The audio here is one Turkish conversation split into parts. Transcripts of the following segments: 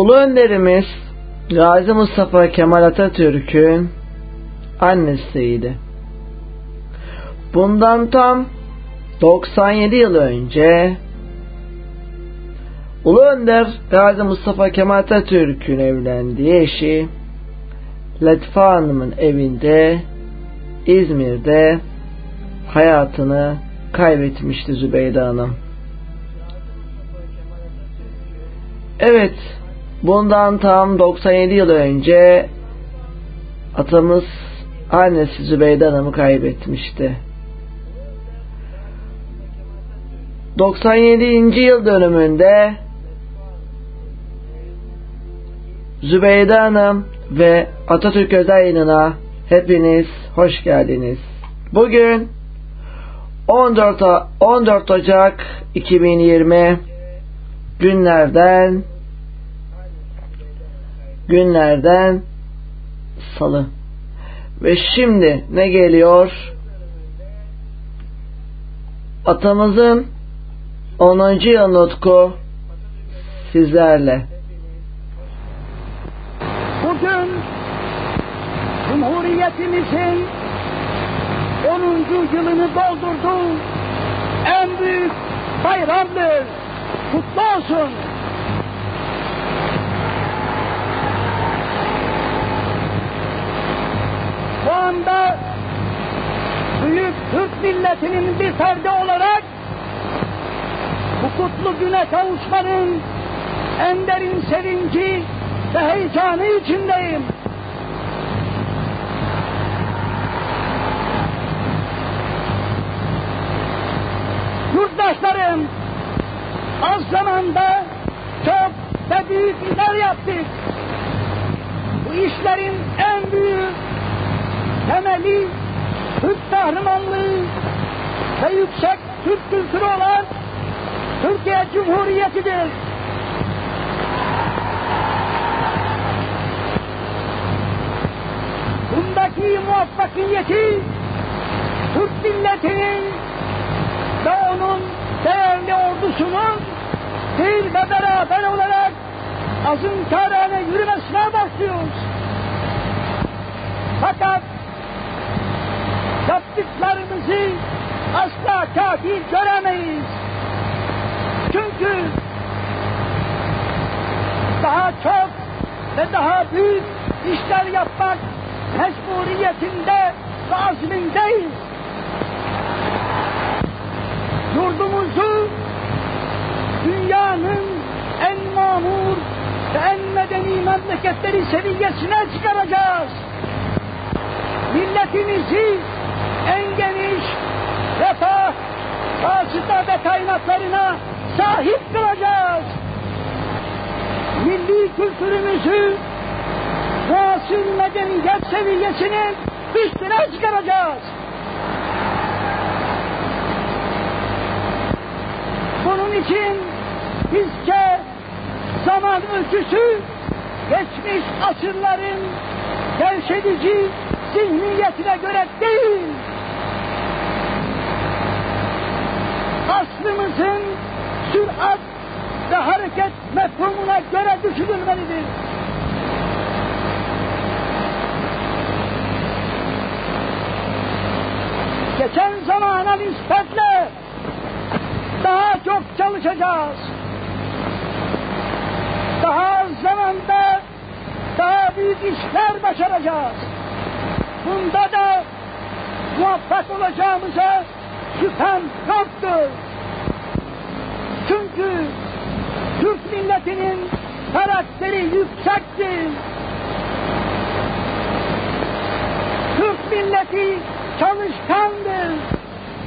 Ulu Önderimiz Gazi Mustafa Kemal Atatürk'ün annesiydi. Bundan tam 97 yıl önce Ulu Önder Gazi Mustafa Kemal Atatürk'ün evlendiği eşi Latife Hanım'ın evinde İzmir'de hayatını kaybetmişti Zübeyde Hanım. Evet, bundan tam 97 yıl önce atamız annesi Zübeyde Hanım'ı kaybetmişti. 97. yıl dönümünde Zübeyde Hanım ve Atatürk Özel Yayını'na hepiniz hoş geldiniz. Bugün 14, 14 Ocak 2020 günlerden günlerden salı. Ve şimdi ne geliyor? Atamızın 10. yıl nutku sizlerle. Bugün Cumhuriyetimizin 10. yılını doldurdu. En büyük bayramdır. Kutlu olsun. Anda büyük Türk milletinin bir ferdi olarak bu kutlu güne kavuşmanın en derin sevinci ve heyecanı içindeyim. Yurttaşlarım, az zamanda çok ve büyük işler yaptık. Bu işlerin en büyük temeli Türk kahramanlığı ve yüksek Türk kültürü olan Türkiye Cumhuriyeti'dir. Bundaki muvaffakiyeti Türk milletinin ve onun değerli ordusunun bir ve beraber olarak azın karane yürümesine başlıyoruz. Fakat yaptıklarımızı asla kafi göremeyiz. Çünkü daha çok ve daha büyük işler yapmak mecburiyetinde ve azmindeyiz. Yurdumuzu dünyanın en mamur ve en medeni memleketleri seviyesine çıkaracağız. Milletimizi en geniş refah, vasıta ve kaynaklarına sahip kılacağız. Milli kültürümüzü muasır medeniyet seviyesinin üstüne çıkaracağız. Bunun için bizce zaman ölçüsü geçmiş asırların gevşedici zihniyetine göre değil, aslımızın sürat ve hareket mefhumuna göre düşünülmelidir. Geçen zamana nispetle daha çok çalışacağız. Daha az zamanda daha büyük işler başaracağız. Bunda da muvaffak olacağımıza şüphem yoktur. Çünkü Türk milletinin karakteri yüksektir. Türk milleti çalışkandır.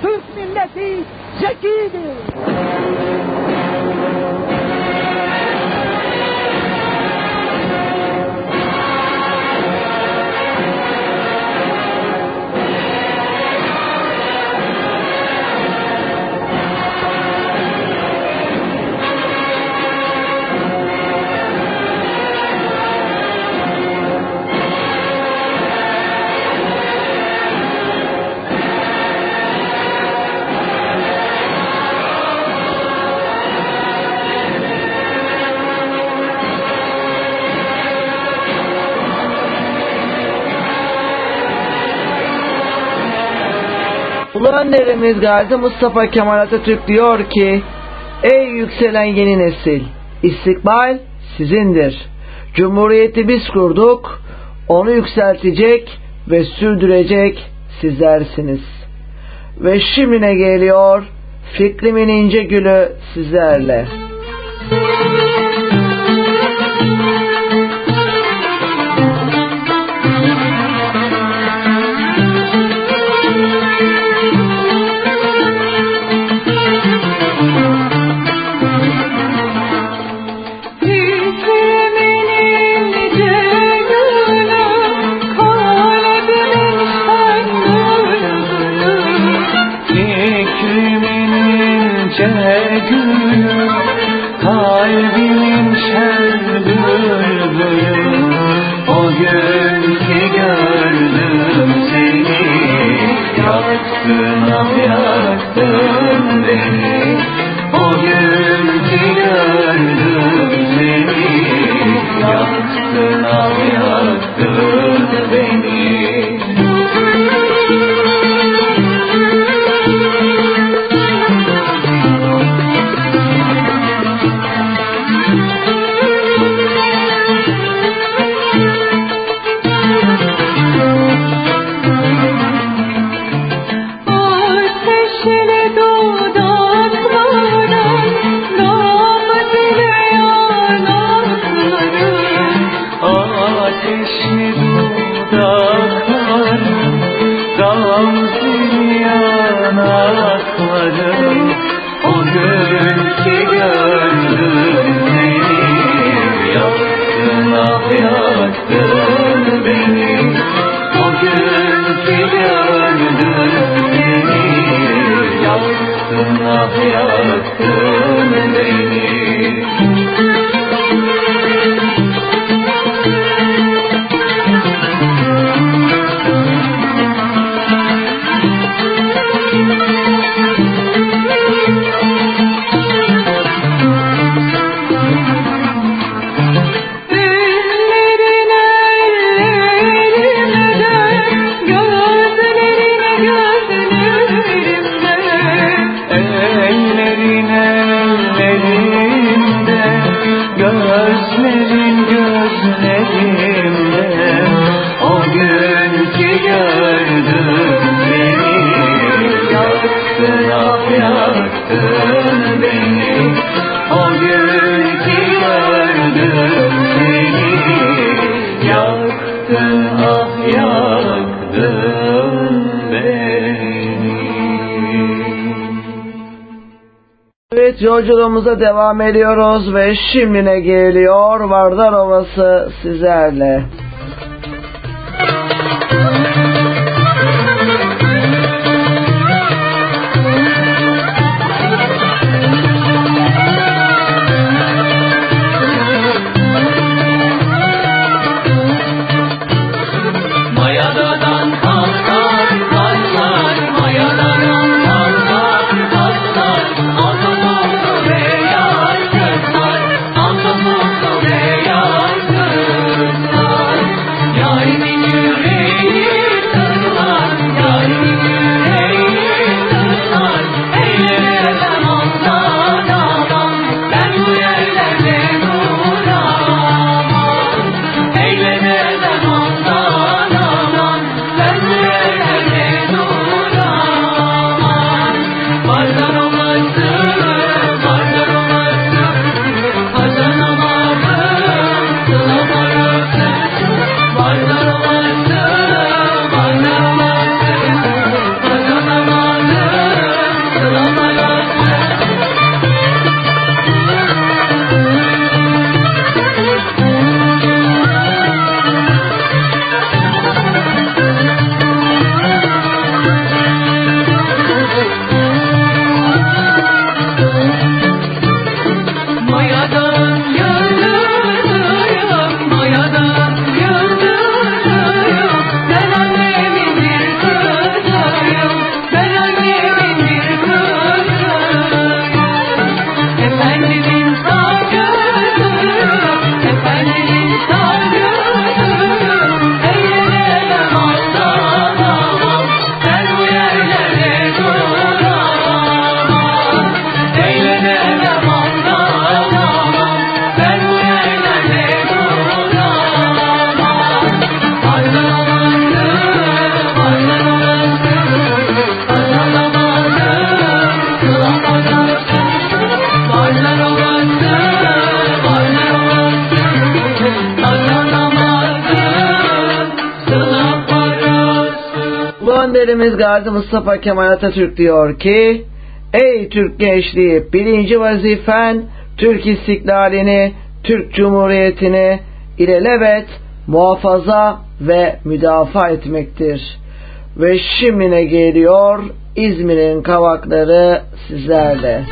Türk milleti zekidir. Ulu önderimiz Gazi Mustafa Kemal Atatürk diyor ki Ey yükselen yeni nesil istikbal sizindir. Cumhuriyeti biz kurduk onu yükseltecek ve sürdürecek sizlersiniz. Ve şimdi ne geliyor? Fikrimin ince gülü sizlerle. Yolculuğumuza devam ediyoruz ve şimdi ne geliyor? Vardar Ovası sizlerle. Gazi Mustafa Kemal Atatürk diyor ki Ey Türk gençliği birinci vazifen Türk istiklalini, Türk Cumhuriyeti'ni ilelebet muhafaza ve müdafaa etmektir. Ve şimdi geliyor İzmir'in kavakları sizlerle.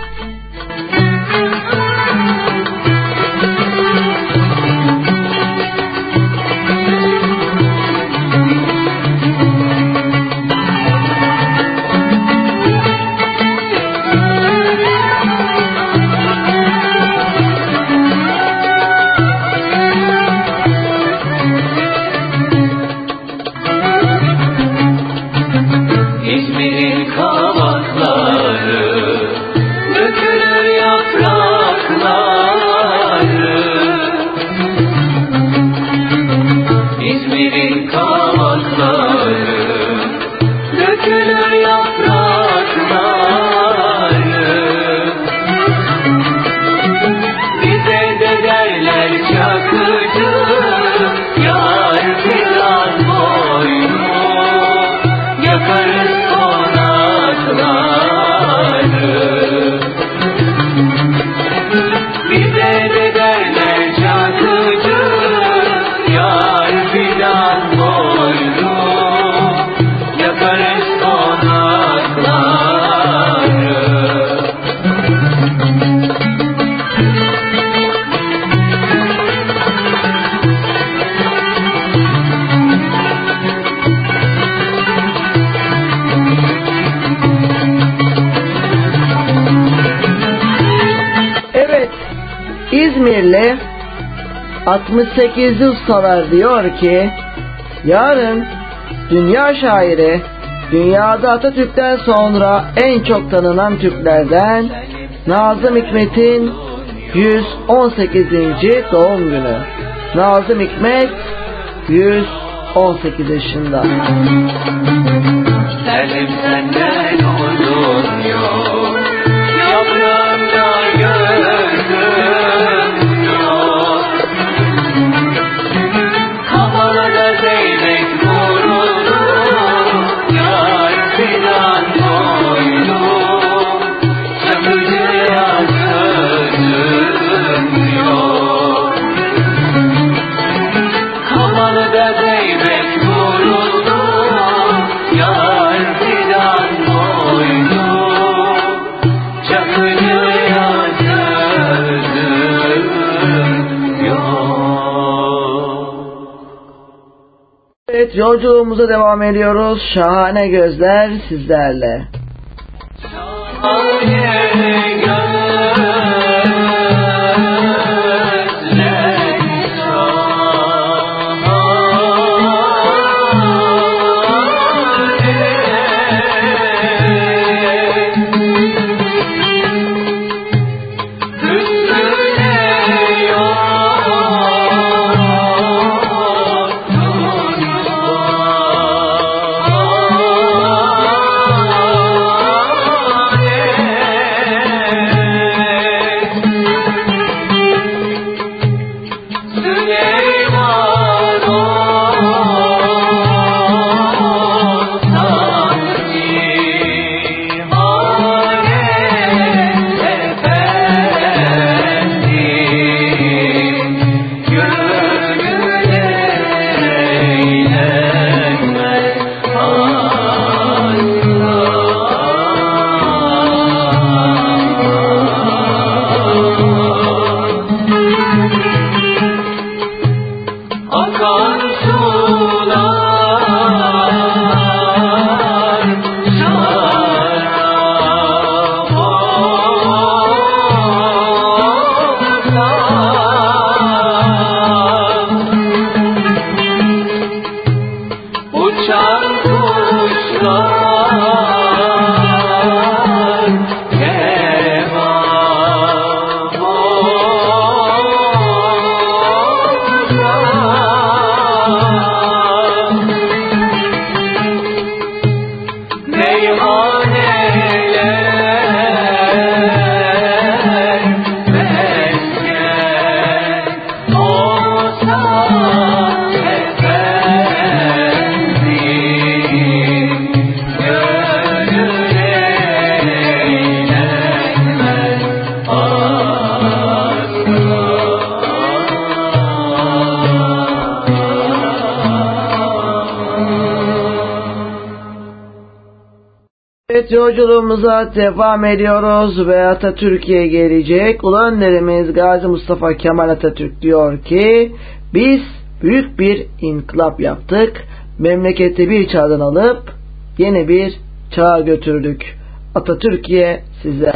68 ustalar diyor ki yarın dünya şairi dünyada Atatürk'ten sonra en çok tanınan Türklerden Nazım Hikmet'in 118. doğum günü. Nazım Hikmet 118 yaşında. Selim senden yok Yolculuğumuza devam ediyoruz. Şahane gözler sizlerle. Evet yolculuğumuza devam ediyoruz ve Atatürk'e gelecek. Ulu önderimiz Gazi Mustafa Kemal Atatürk diyor ki biz büyük bir inkılap yaptık. Memleketi bir çağdan alıp yeni bir çağa götürdük. Atatürk'e size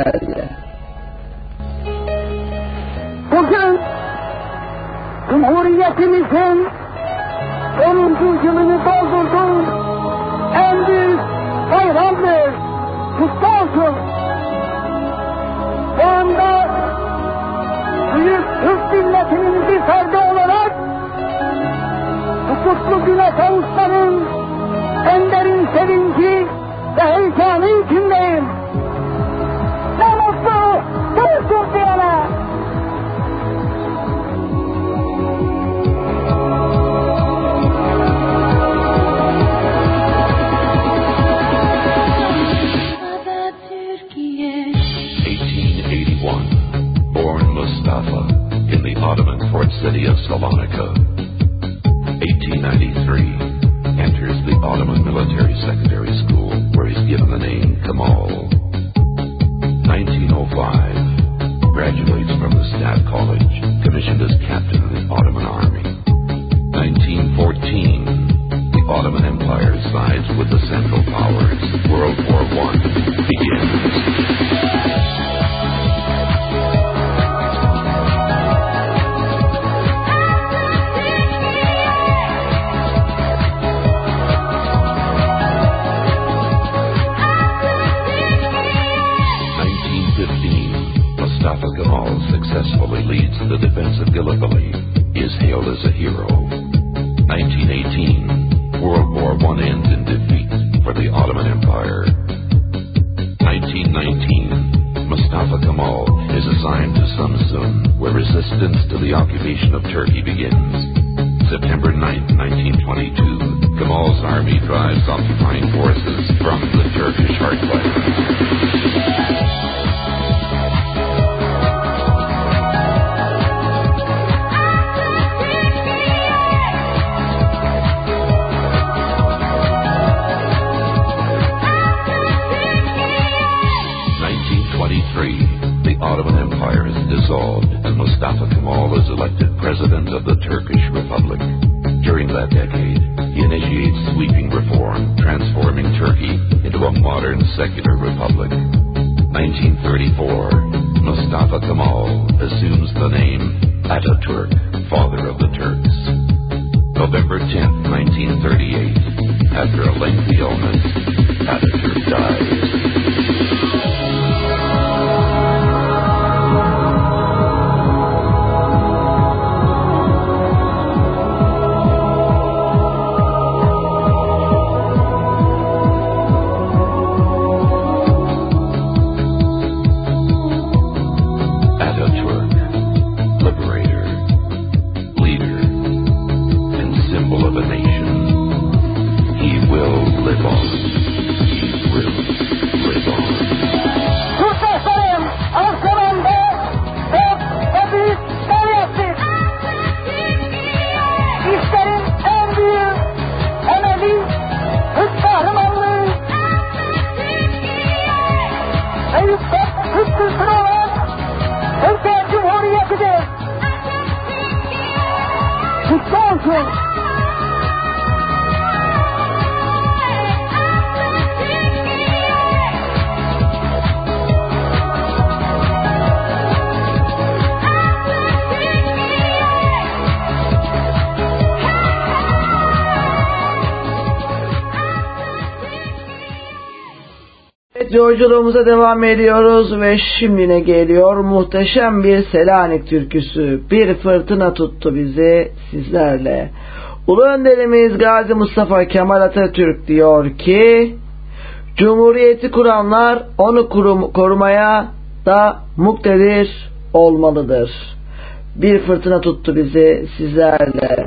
yolculuğumuza devam ediyoruz ve şimdine geliyor muhteşem bir Selanik türküsü. Bir fırtına tuttu bizi sizlerle. Ulu önderimiz Gazi Mustafa Kemal Atatürk diyor ki Cumhuriyeti kuranlar onu kurum, korumaya da muktedir olmalıdır. Bir fırtına tuttu bizi sizlerle.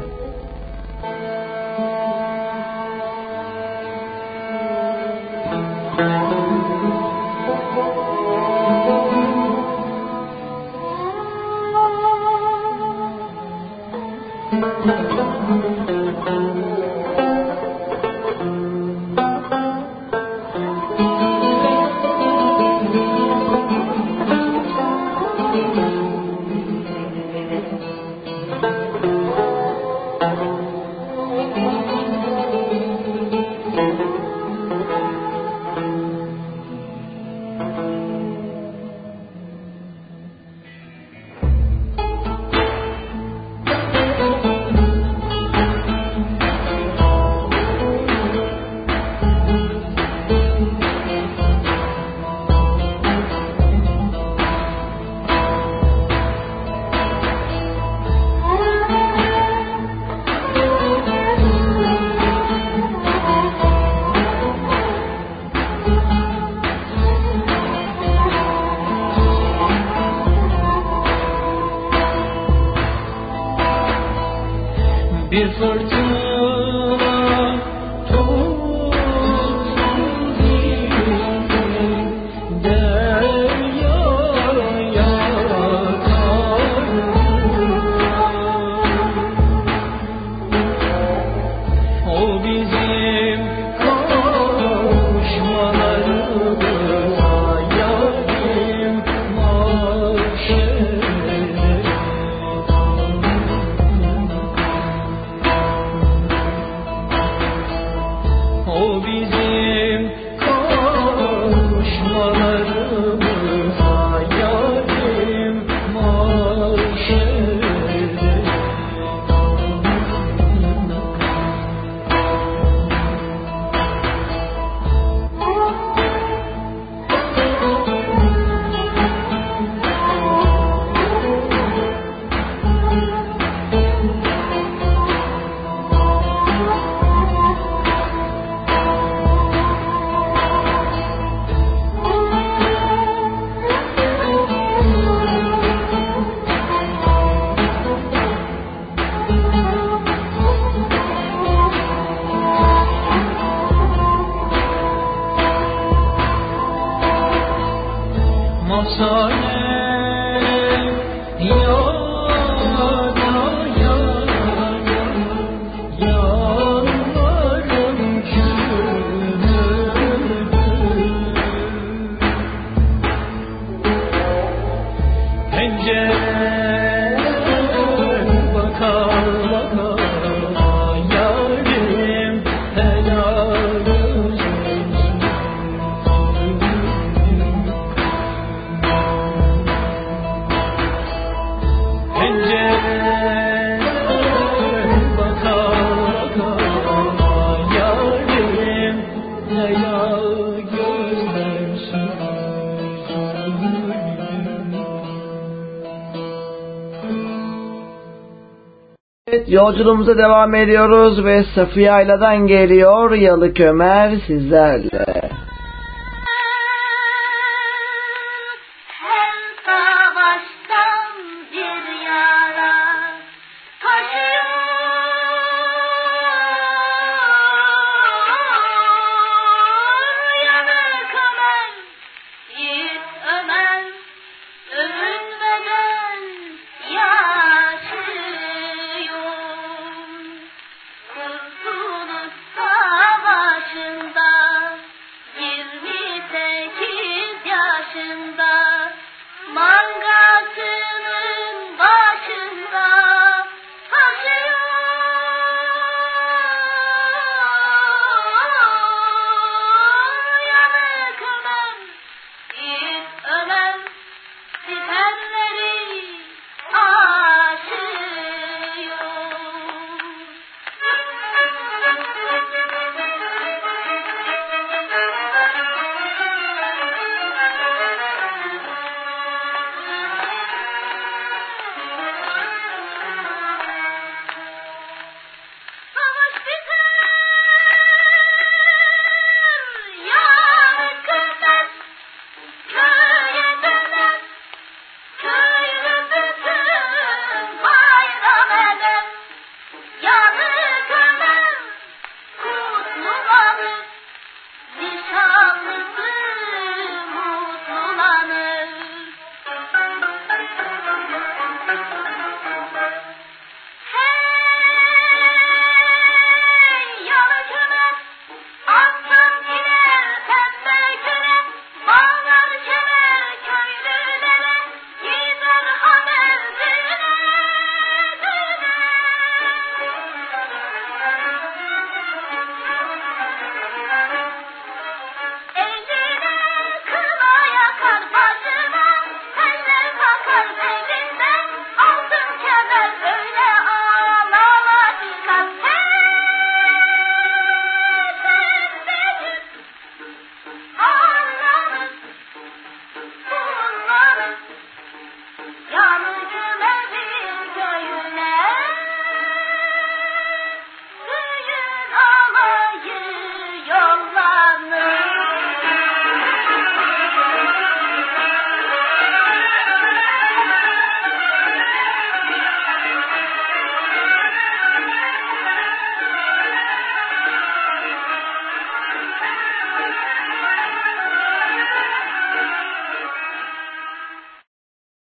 Yolculuğumuza devam ediyoruz ve Safiye Ayla'dan geliyor Yalık Ömer sizlerle.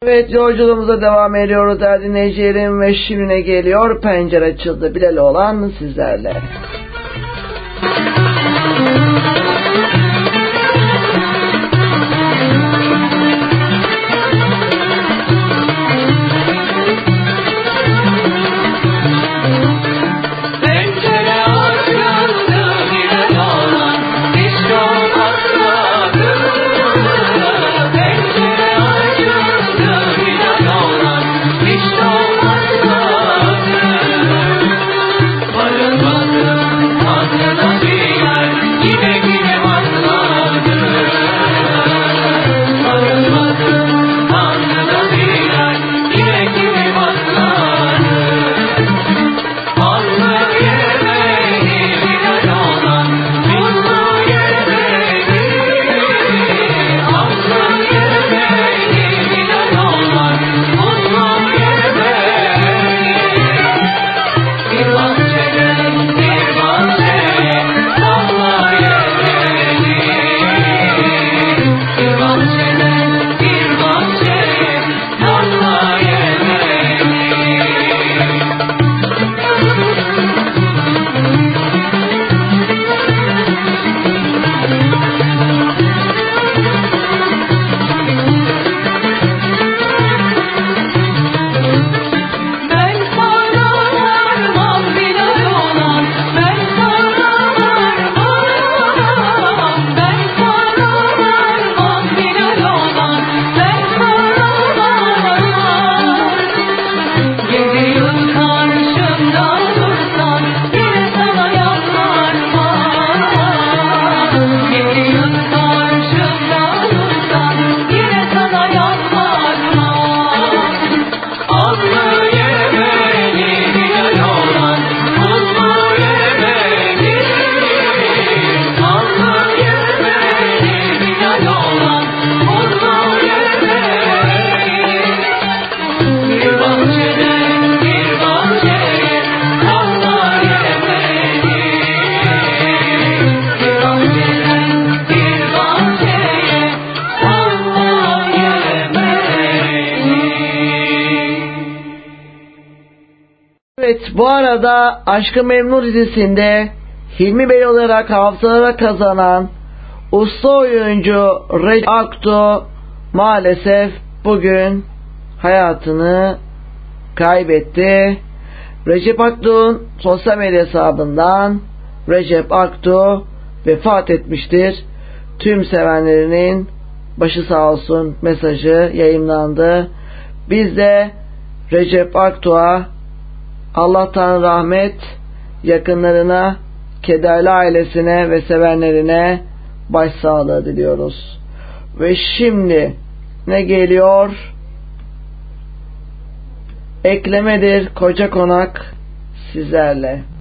Evet yolculuğumuza devam ediyoruz değerli dinleyicilerim ve şimdi ne geliyor? Pencere açıldı bileli olan sizlerle. Aşkı Memnu dizisinde Hilmi Bey olarak hafızalara kazanan usta oyuncu Recep Aktu maalesef bugün hayatını kaybetti. Recep Aktu'nun sosyal medya hesabından Recep Aktu vefat etmiştir. Tüm sevenlerinin başı sağ olsun mesajı yayınlandı. Biz de Recep Aktu'a Allah'tan rahmet yakınlarına, kederli ailesine ve sevenlerine başsağlığı diliyoruz. Ve şimdi ne geliyor? Eklemedir koca konak sizlerle.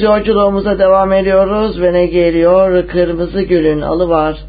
Evet yolculuğumuza devam ediyoruz ve ne geliyor? Kırmızı Gül'ün alı var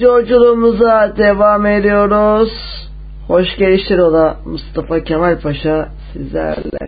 Evet yolculuğumuza devam ediyoruz. Hoş gelişler ola Mustafa Kemal Paşa sizlerle.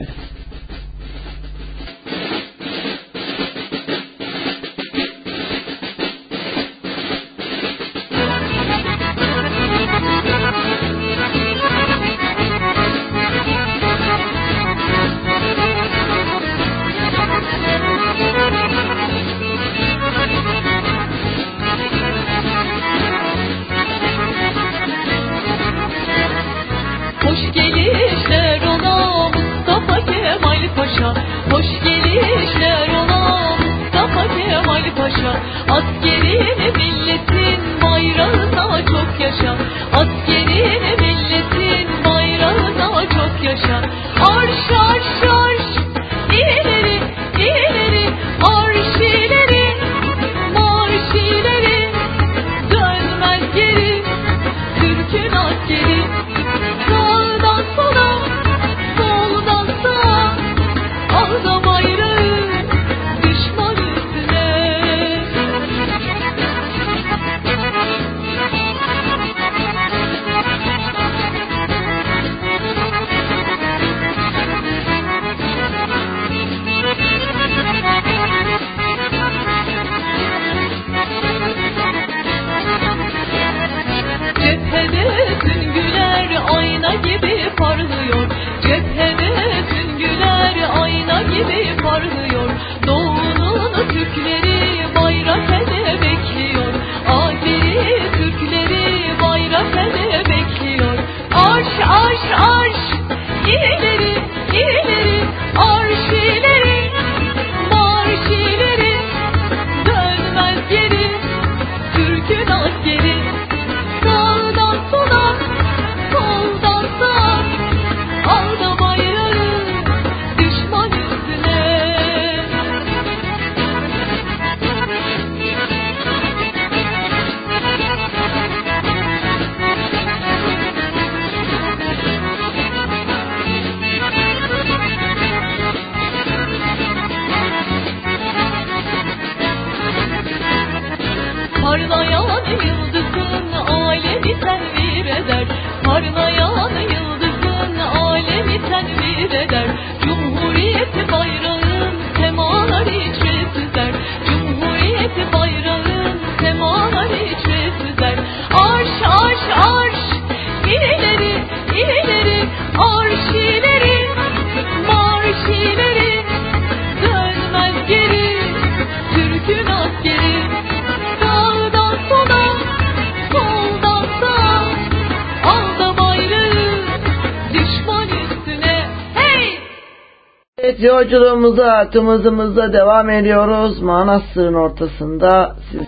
Hızımızla devam ediyoruz. Manastırın ortasında sizlerle.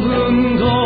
uzun kol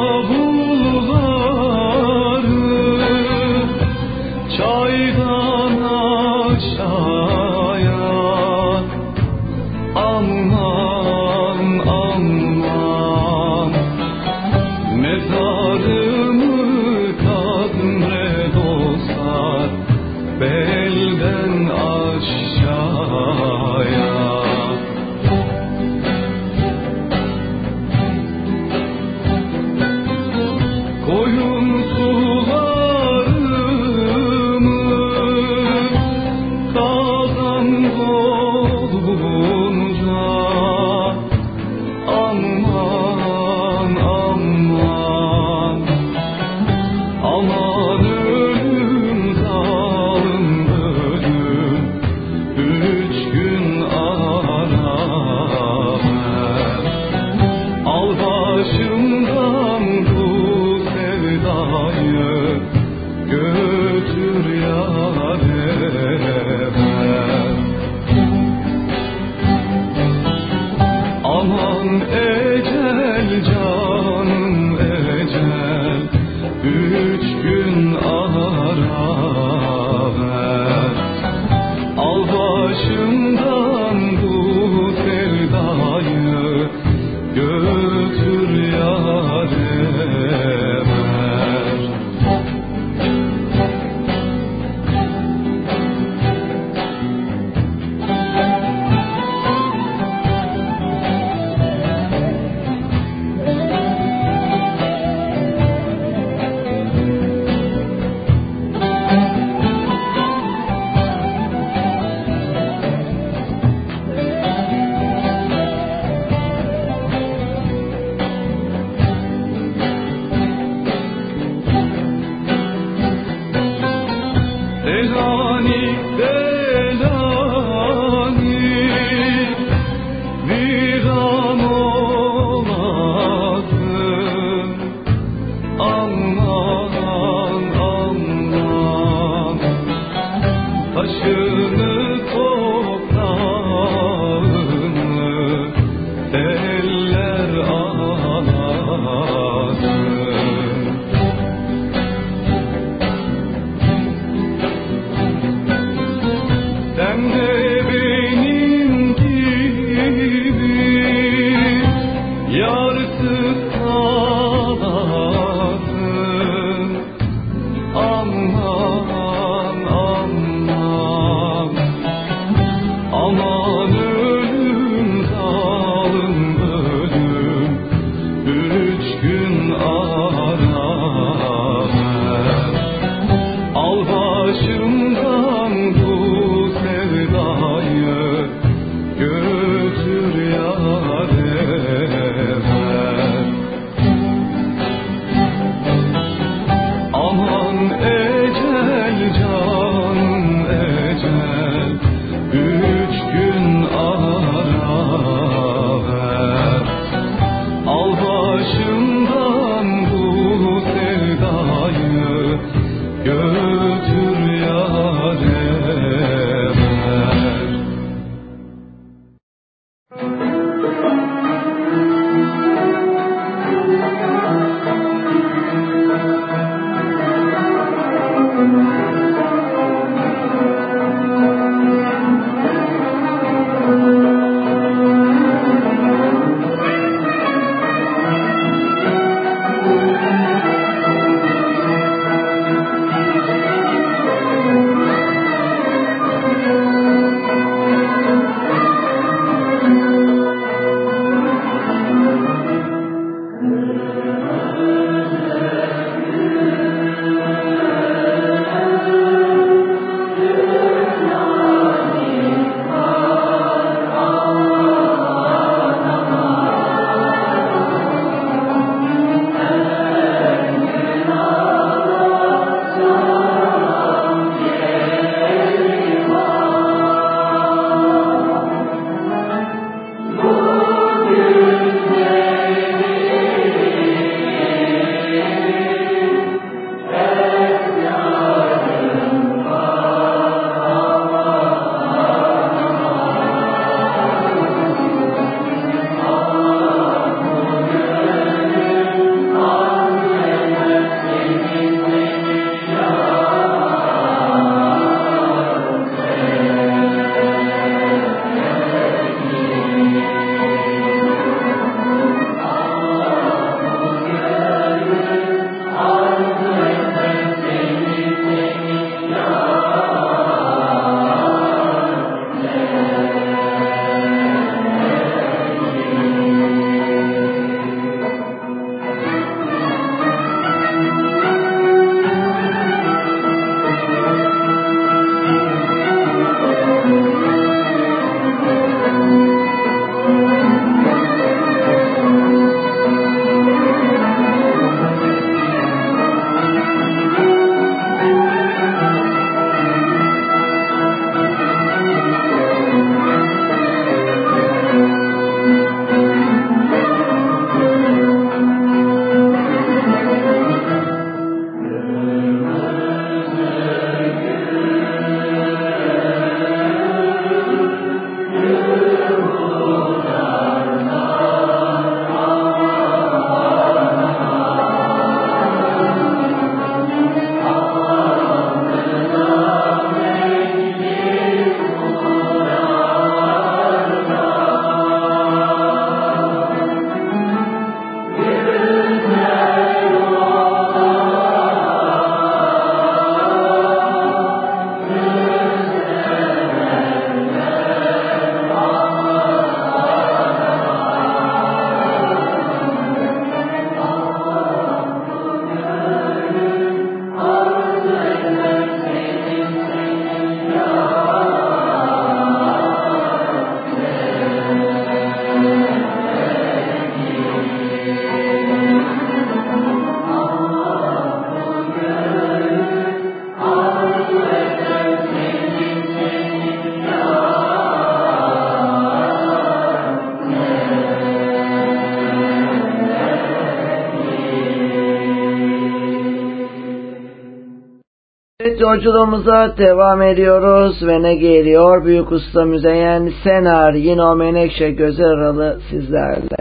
yolculuğumuza devam ediyoruz ve ne geliyor? Büyük Usta Müzeyyen Senar yine o menekşe gözler aralı sizlerle.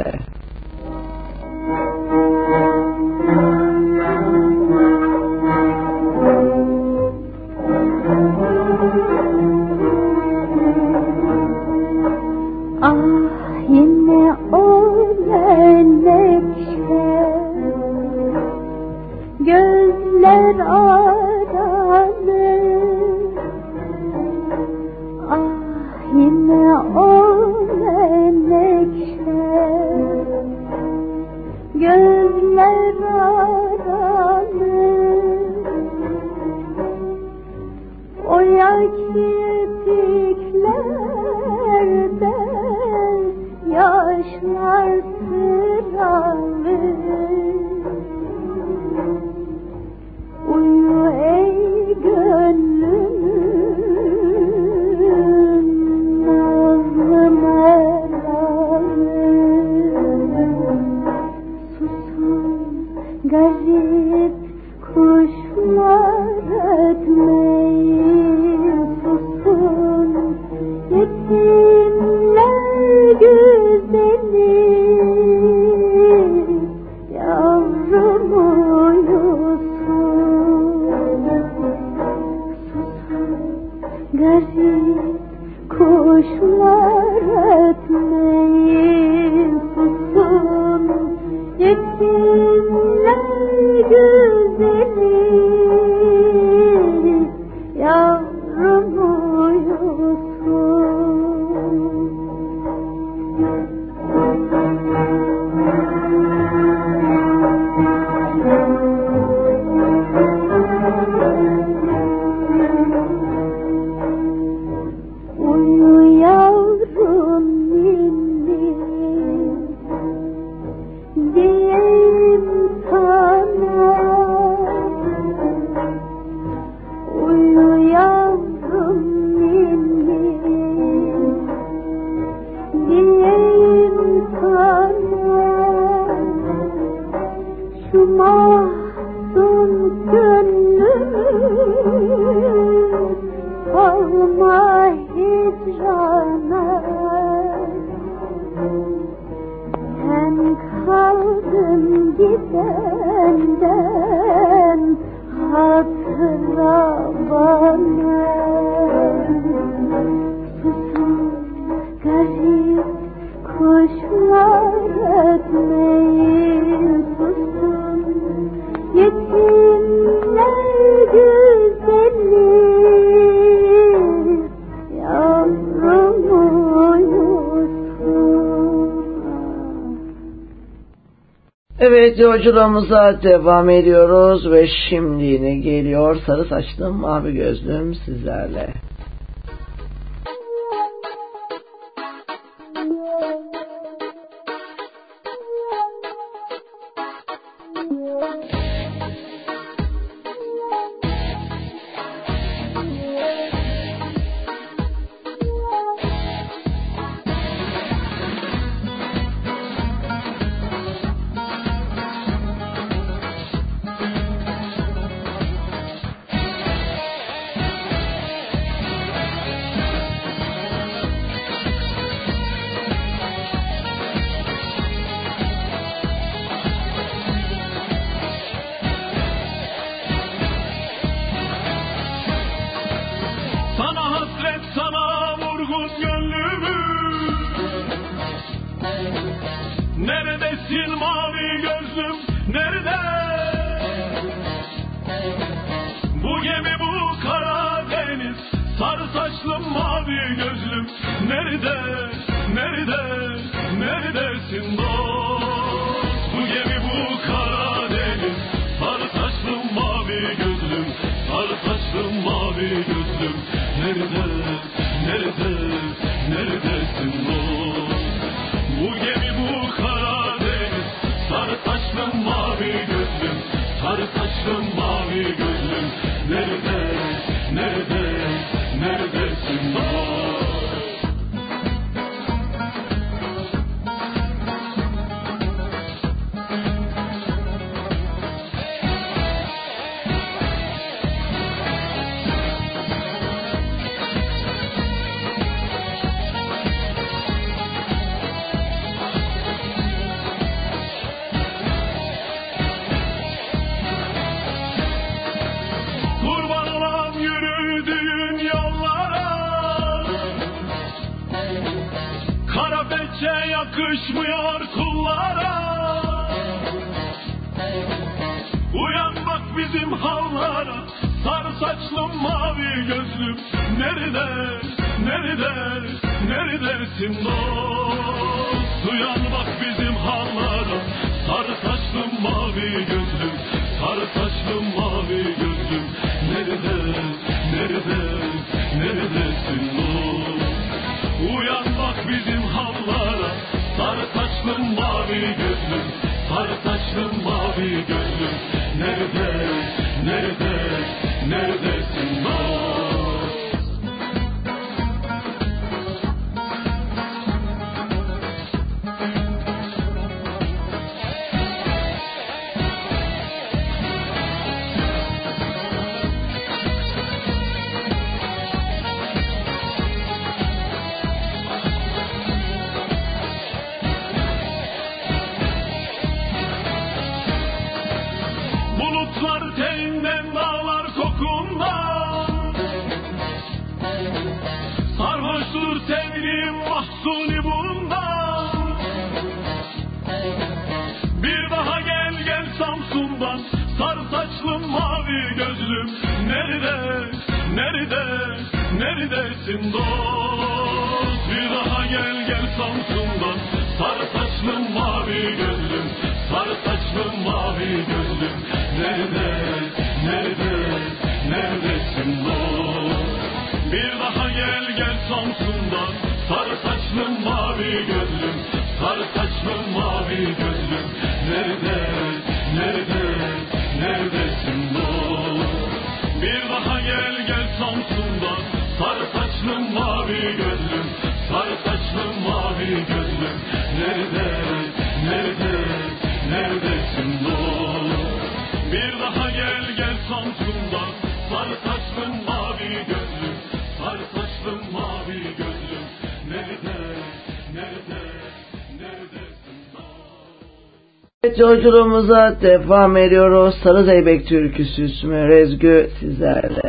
Kıymetli yolculuğumuza devam ediyoruz ve şimdi yine geliyor sarı saçlım mavi gözlüm sizlerle. too much. Yolculuğumuza devam ediyoruz. Sarı Zeybek türküsü Sümeyre Özgü sizlerle.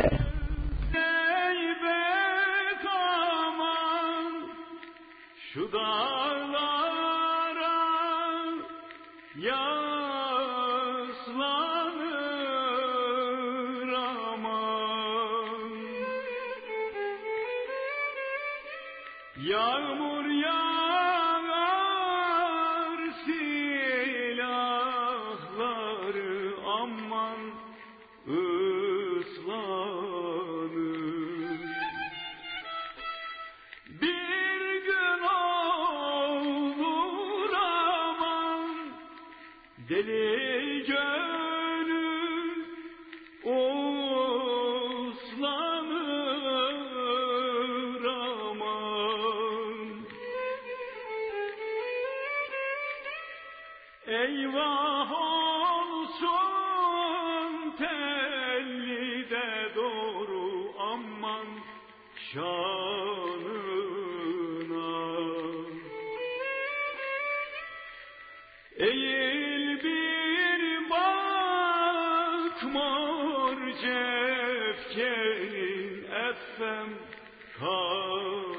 efem kal.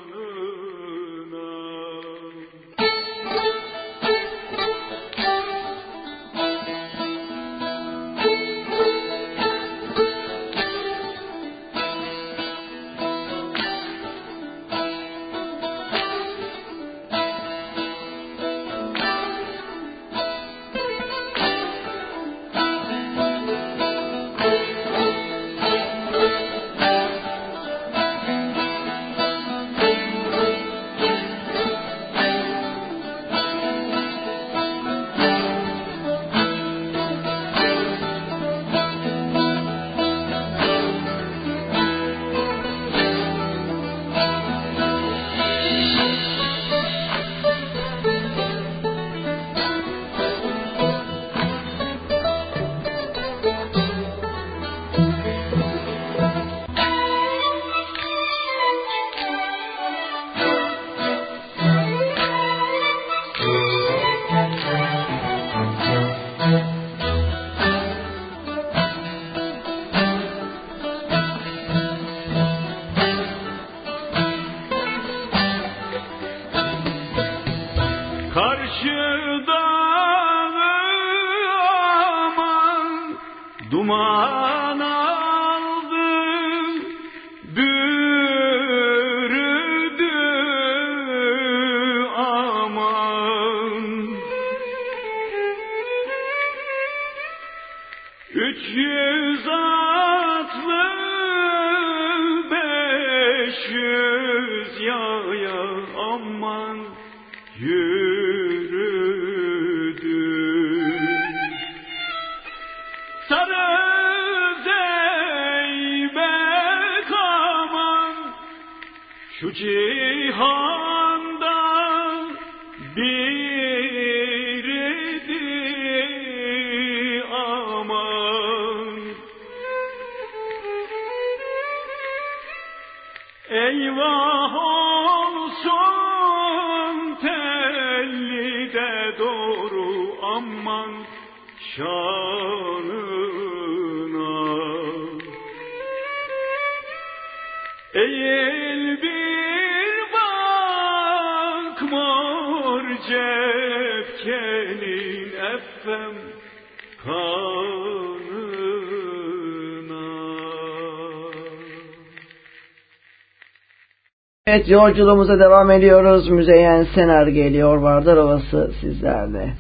Yolculuğumuza devam ediyoruz. Müzeyyen Senar geliyor. Vardar Ovası sizlerle.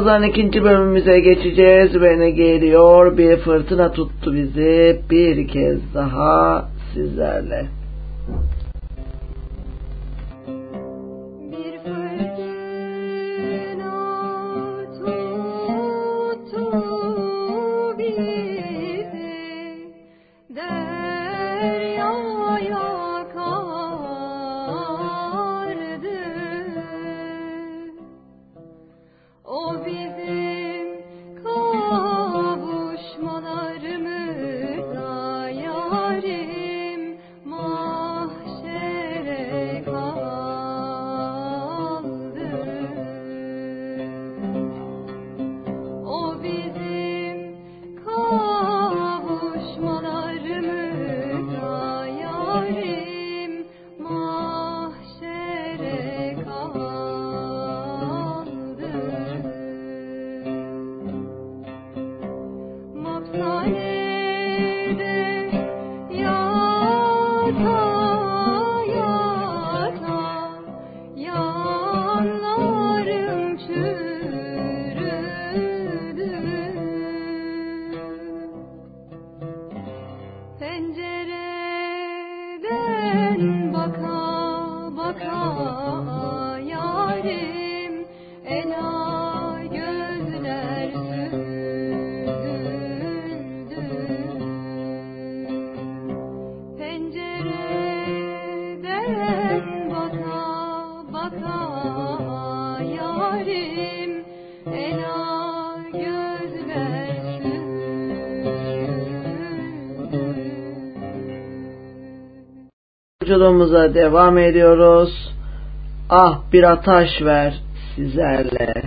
Birazdan ikinci bölümümüze geçeceğiz ve ne geliyor? Bir fırtına tuttu bizi bir kez daha sizlerle. Yolculuğumuza devam ediyoruz. Ah bir ataş ver sizlerle.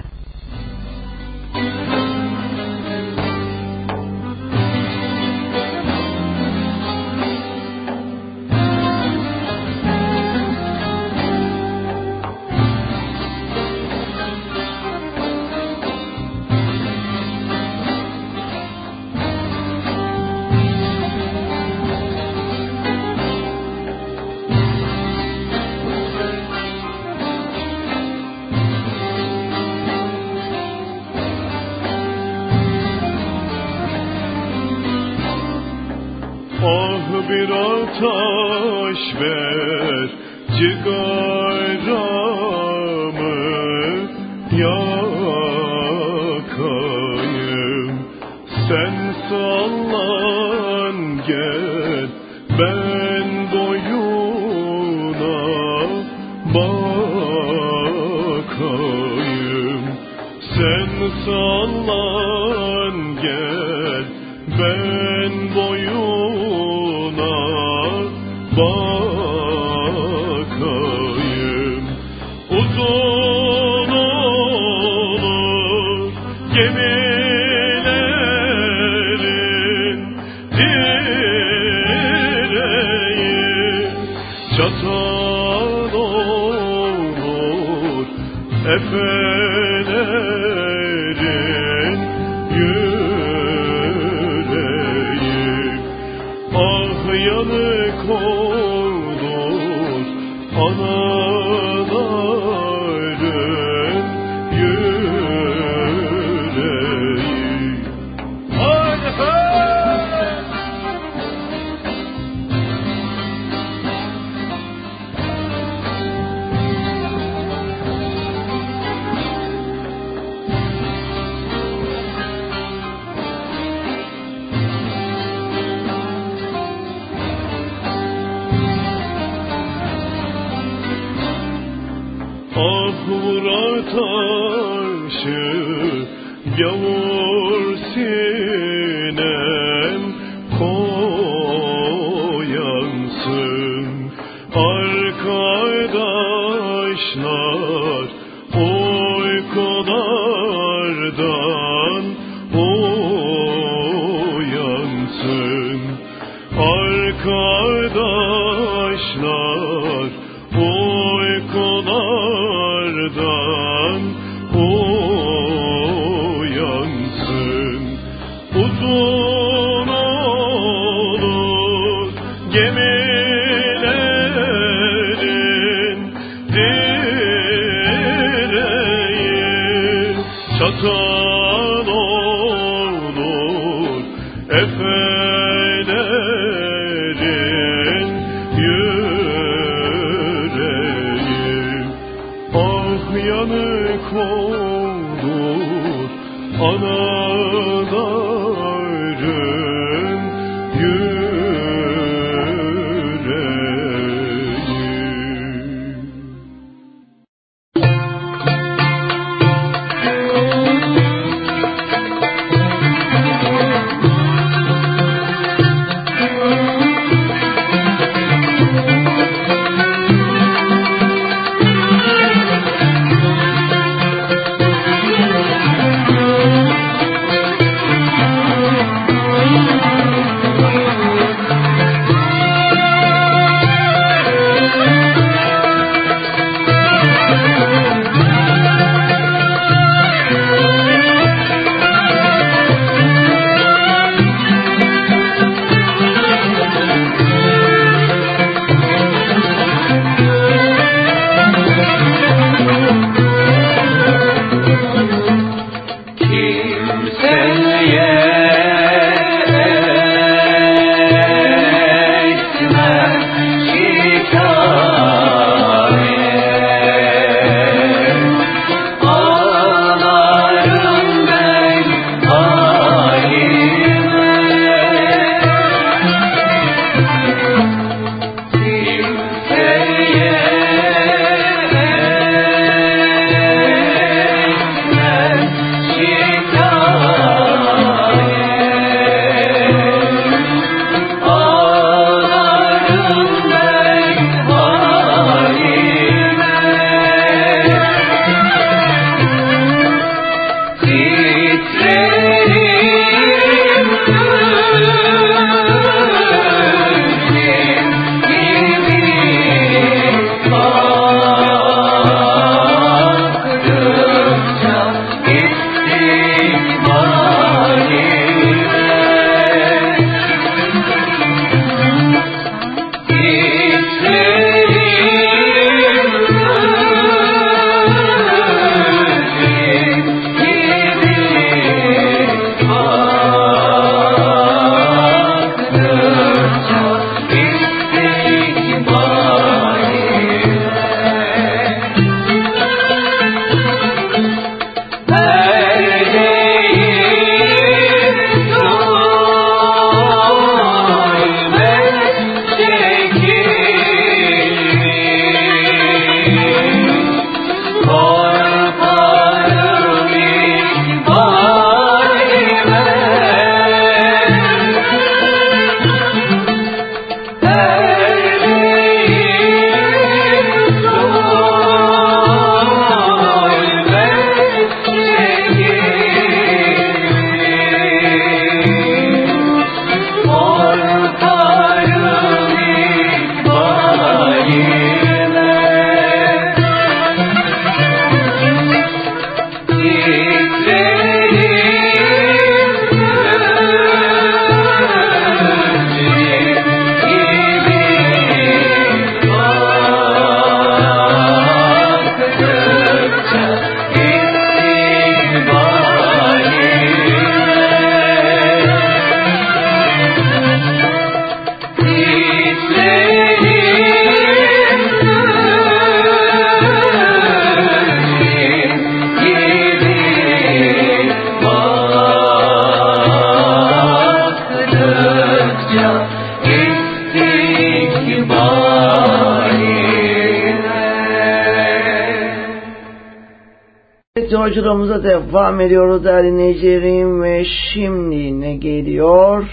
Devam ediyoruz değerli dinleyicilerim ve şimdi ne geliyor?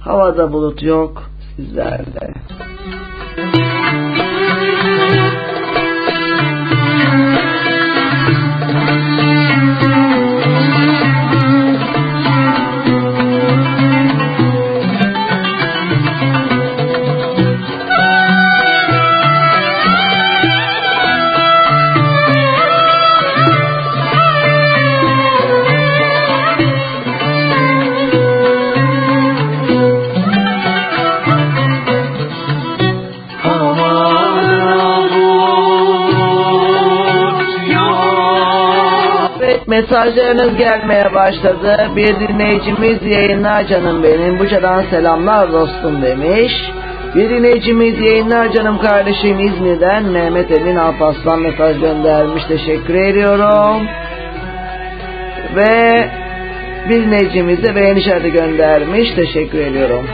Havada bulut yok mesajlarınız gelmeye başladı. Bir dinleyicimiz yayınlar canım benim. Buca'dan selamlar dostum demiş. Bir dinleyicimiz yayınlar canım kardeşim İzmir'den Mehmet Emin Alpaslan mesaj göndermiş. Teşekkür ediyorum. Ve bir dinleyicimiz de beğeni işareti göndermiş. Teşekkür ediyorum.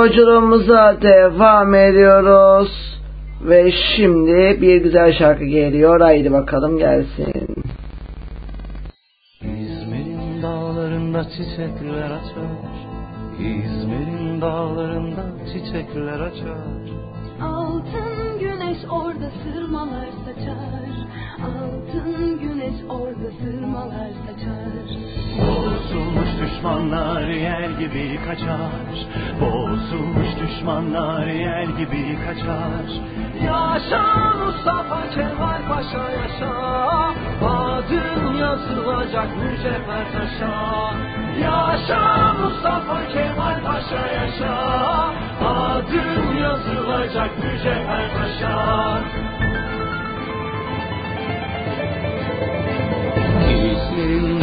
Yolculuğumuza devam ediyoruz. Ve şimdi bir güzel şarkı geliyor. Haydi bakalım gelsin. İzmir'in dağlarında çiçekler açar İzmir'in dağlarında çiçekler açar Altın güneş orada sırmalar saçar Altın güneş orada sırmalar saçar yer gibi kaçar. Bozulmuş düşmanlar yer gibi kaçar. Yaşa Mustafa Kemal Paşa yaşa. Adın yazılacak mücevher taşa. Yaşa Mustafa Kemal Paşa yaşa. Adın yazılacak mücevher taşa.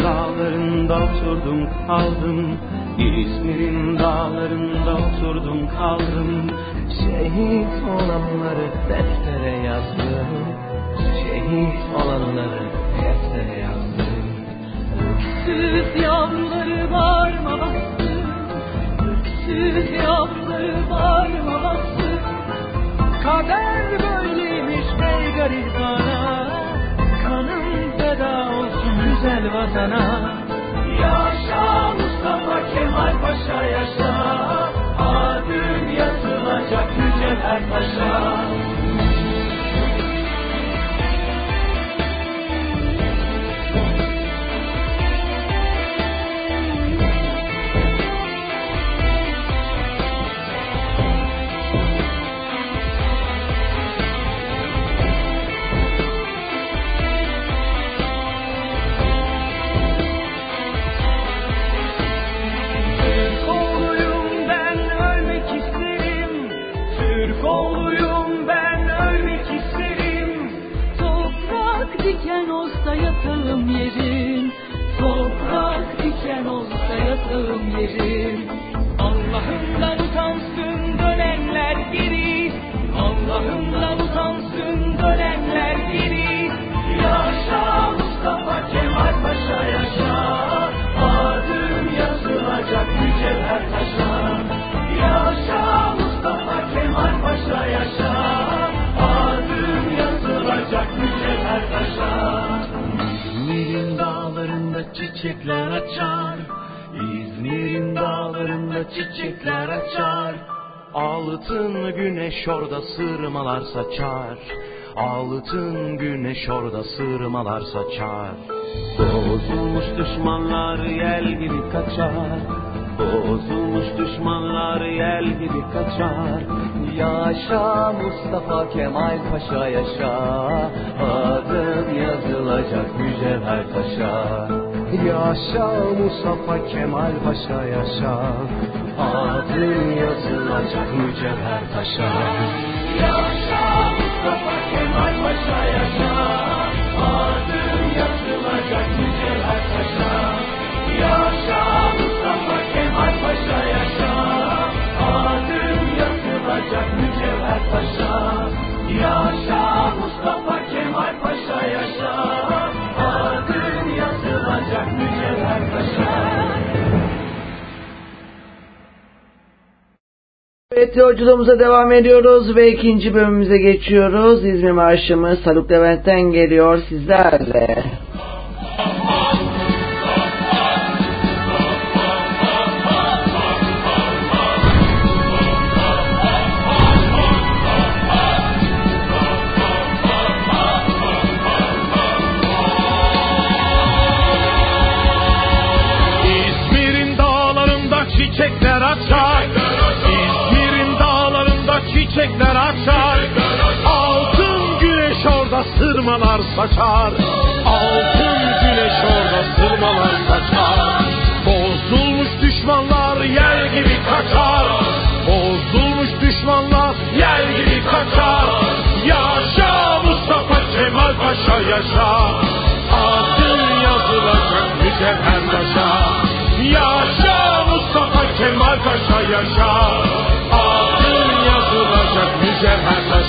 Dağlarında oturdum kaldım İzmir'in dağlarında oturdum kaldım. Şehit olanları deftere yazdım. Şehit olanları deftere yazdım. Öksüz yavruları bağrıma bastım. Öksüz yavruları bağrıma bastım. Kader böyleymiş ey garibana Kanım feda olsun güzel vatana Yaşa Kemal Paşa yaşa. Adın yazılacak mücevher taşa yatağım yerim. Allah'ımdan utansın dönenler geri. Allah'ımdan utansın dönenler geri. Yaşa Mustafa Kemal Paşa yaşa. Adın yazılacak mücevher taşa. Yaşa Mustafa Kemal Paşa yaşa. Adın yazılacak mücevher taşa. İzmir'in dağlarında çiçekler açar İzmir'in dağlarında çiçekler açar. Altın güneş orada sırmalar saçar. Altın güneş orada sırmalar saçar. Bozulmuş düşmanlar yel gibi kaçar. Bozulmuş düşmanlar yel gibi kaçar. Yaşa Mustafa Kemal Paşa yaşa. Adın yazılacak mücevher taşa Yaşa Mustafa Kemal Paşa yaşa. Adın yazılacak mücevher taşa. Yaşa Mustafa Kemal Paşa yaşa. Adın yazılacak mücevher taşa. Yaşa Mustafa Kemal Paşa yaşa. Adın yazılacak mücevher taşa. Yaşa Mustafa Kemal Paşa yaşa Evet yolculuğumuza devam ediyoruz ve ikinci bölümümüze geçiyoruz. İzmir Marşımız Haluk Levent'ten geliyor sizlerle. Sırmalar saçar. Altın güneş orada sırmalar saçar. Bozulmuş düşmanlar yer gibi kaçar. Bozulmuş düşmanlar yer gibi kaçar. Yaşa Mustafa Kemal Paşa yaşa. Adın yazılacak mücevher taşa. Yaşa Mustafa Kemal Paşa yaşa. Adın yazılacak mücevher taşa.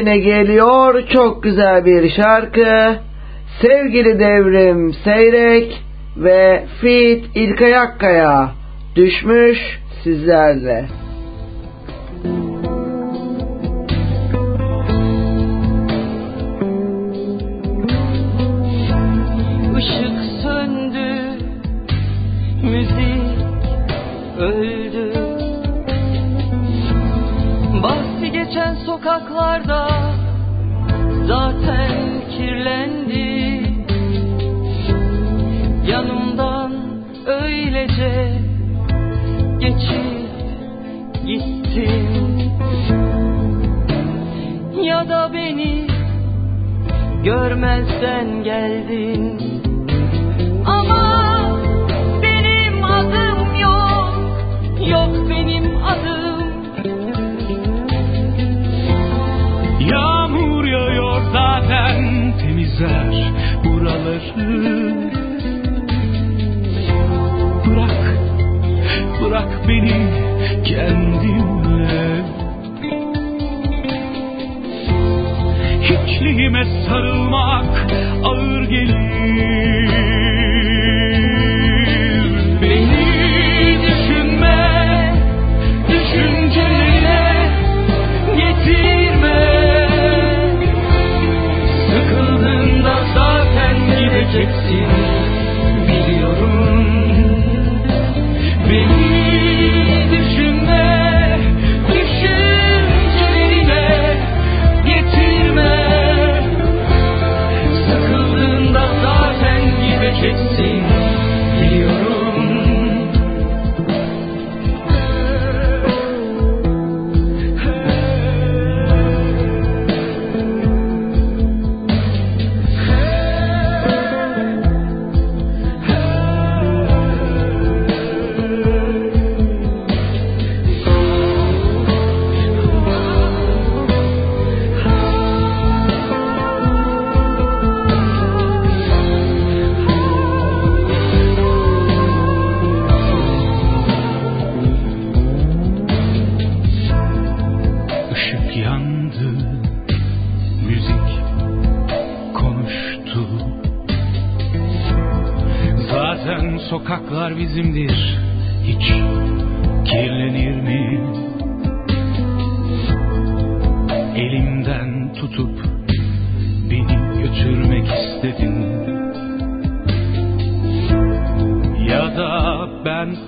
Yine geliyor çok güzel bir şarkı. Sevgili devrim seyrek ve fit İlkay Akkaya düşmüş sizlerle.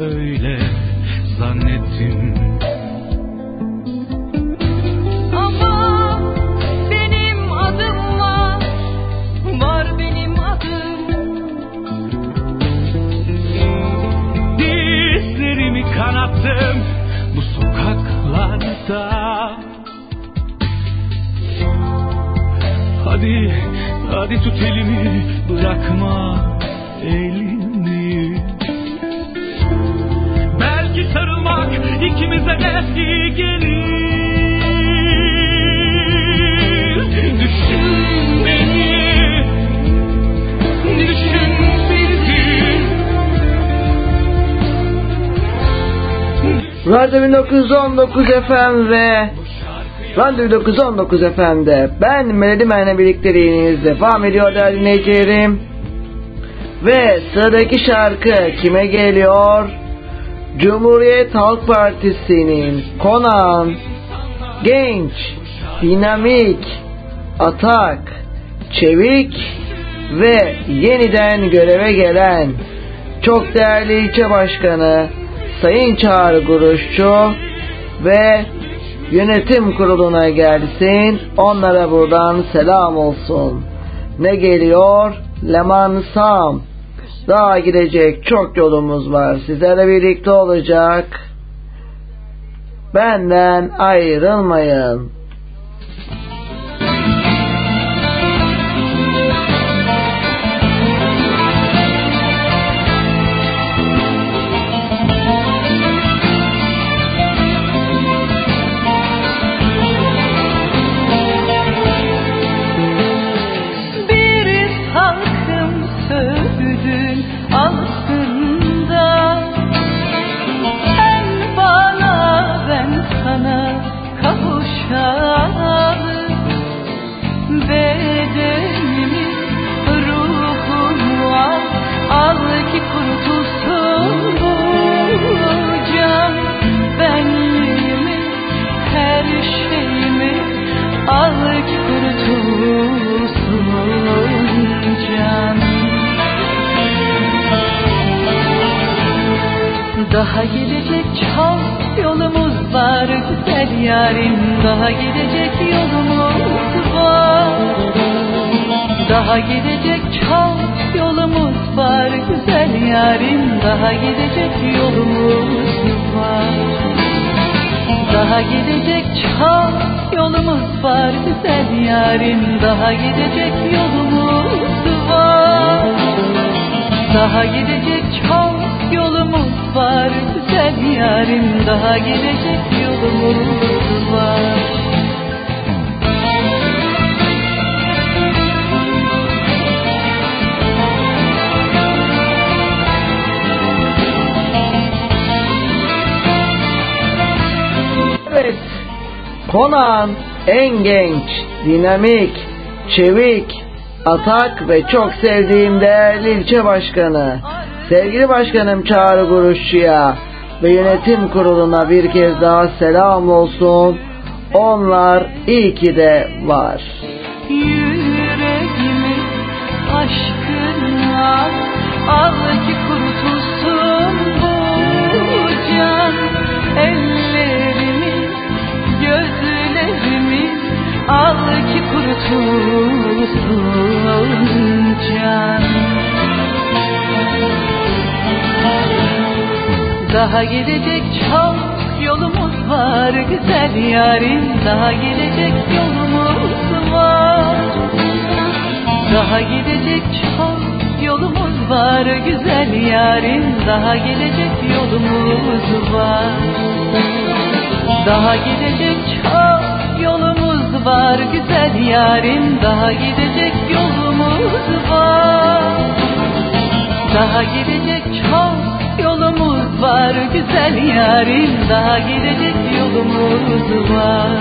Öyle Radyo 1919 FM ve Radyo 1919 FM'de ben Melody Man'le birlikte yayınımız devam ediyor değerli dinleyicilerim. Ve sıradaki şarkı kime geliyor? Cumhuriyet Halk Partisi'nin konağın genç, dinamik, atak, çevik ve yeniden göreve gelen çok değerli ilçe başkanı Sayın Çağrı Guruşçu ve yönetim kuruluna gelsin. Onlara buradan selam olsun. Ne geliyor? Leman Sam. Daha gidecek çok yolumuz var. Sizlerle birlikte olacak. Benden ayrılmayın. Daha gidecek çok yolumuz var. Güzel yarim Daha gidecek yolumuz var. Daha gidecek çok yolumuz var. Güzel yarim Daha gidecek yolumuz var. Daha gidecek çok yolumuz var. Güzel yarim Daha gidecek yolumuz var. Daha gidecek çok var. Güzel yarim Daha gidecek yolumuz var. Evet. Konağın en genç, dinamik, çevik, atak ve çok sevdiğim değerli ilçe başkanı, sevgili başkanım Çağrı Guruşçu'ya ve yönetim kuruluna bir kez daha selam olsun. Onlar iyi ki de var. Yüreğimi aşkına al ki kurtulsun bu can Ellerimi, gözlerimi al ki kurtulsun can Daha gidecek çok yolumuz var güzel yarim. Daha gidecek yolumuz var. Daha gidecek çok yolumuz var güzel yarim. Daha gidecek yolumuz var. Daha gidecek çok yolumuz var güzel yarim. Daha gidecek yolumuz var. Daha gidecek var güzel yarim daha gidecek yolumuz var.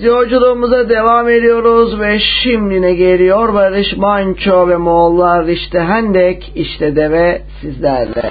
Yolculuğumuza devam ediyoruz ve şimdi ne geliyor Barış Manço ve Moğollar işte Hendek işte Deve sizlerle.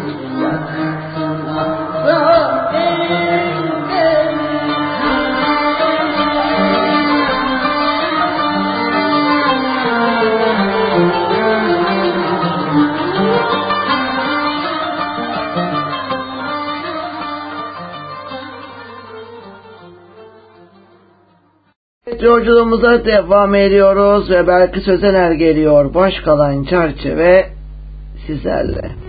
Yolculuğumuza devam ediyoruz ve belki Sözener geliyor. Boş kalan çerçeve sizlerle.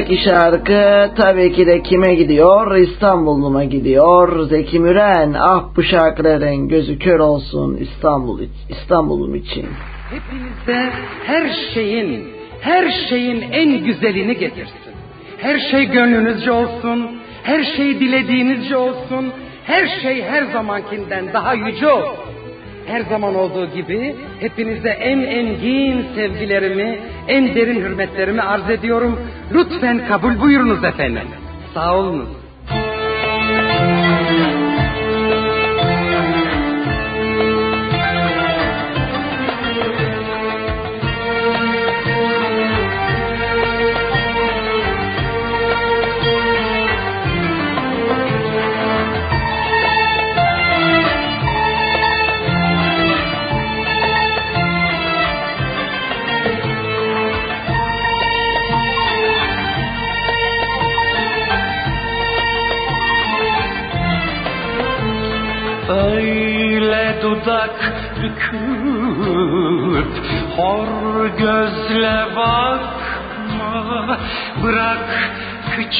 Sıradaki şarkı tabii ki de kime gidiyor? İstanbul'uma gidiyor. Zeki Müren. Ah bu şarkıların gözü kör olsun İstanbul İstanbul'um için. hepinize her şeyin, her şeyin en güzelini getirsin. Her şey gönlünüzce olsun, her şey dilediğinizce olsun, her şey her zamankinden daha yüce olsun. Her zaman olduğu gibi hepinize en engin sevgilerimi, en derin hürmetlerimi arz ediyorum. Lütfen kabul buyurunuz efendim. Sağ olunuz.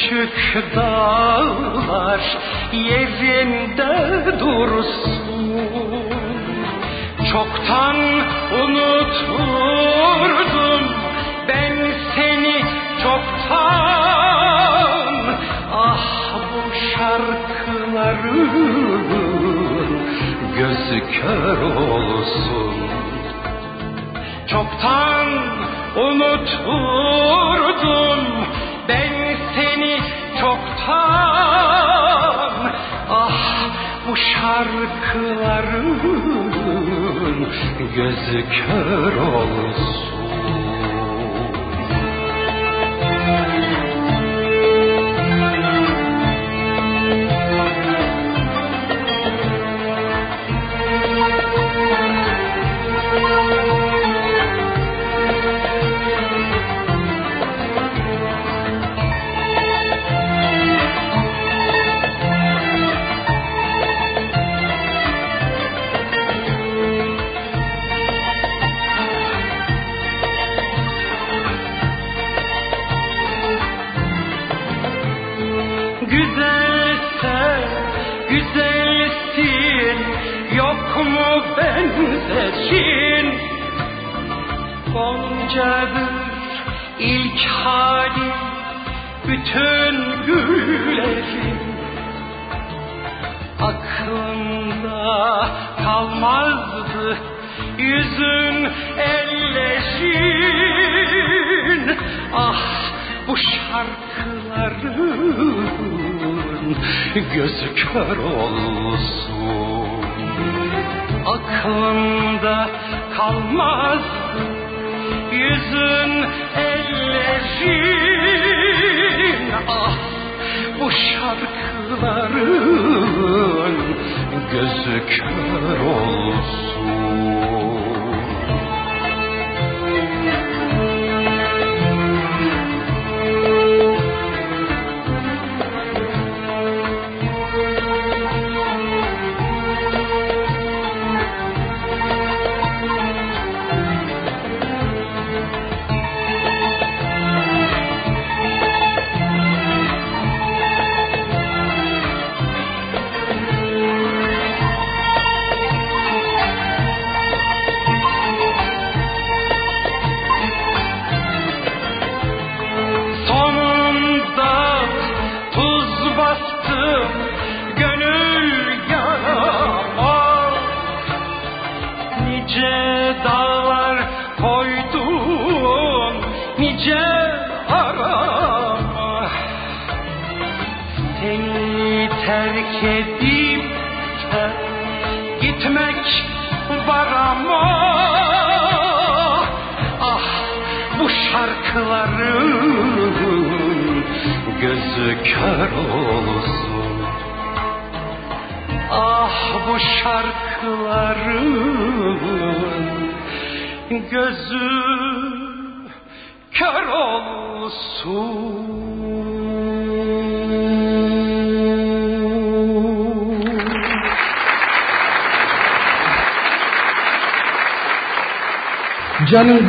Küçük dağlar yerinde dursun. Çoktan unuturdum ben seni çoktan. Ah bu şarkıların gözü kör olsun. Çoktan unuturdum çoktan Ah bu şarkıların gözü kör olsun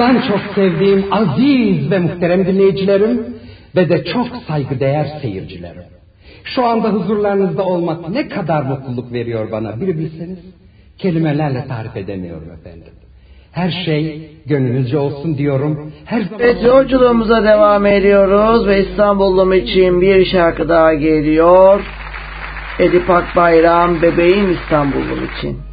Sizden çok sevdiğim aziz ve muhterem dinleyicilerim ve de çok saygıdeğer seyircilerim. Şu anda huzurlarınızda olmak ne kadar mutluluk veriyor bana bir bilseniz. Kelimelerle tarif edemiyorum efendim. Her şey gönlünüzce olsun diyorum. Her evet, yolculuğumuza devam ediyoruz ve İstanbul'um için bir şarkı daha geliyor. Edip Akbayram bebeğim İstanbul'um için.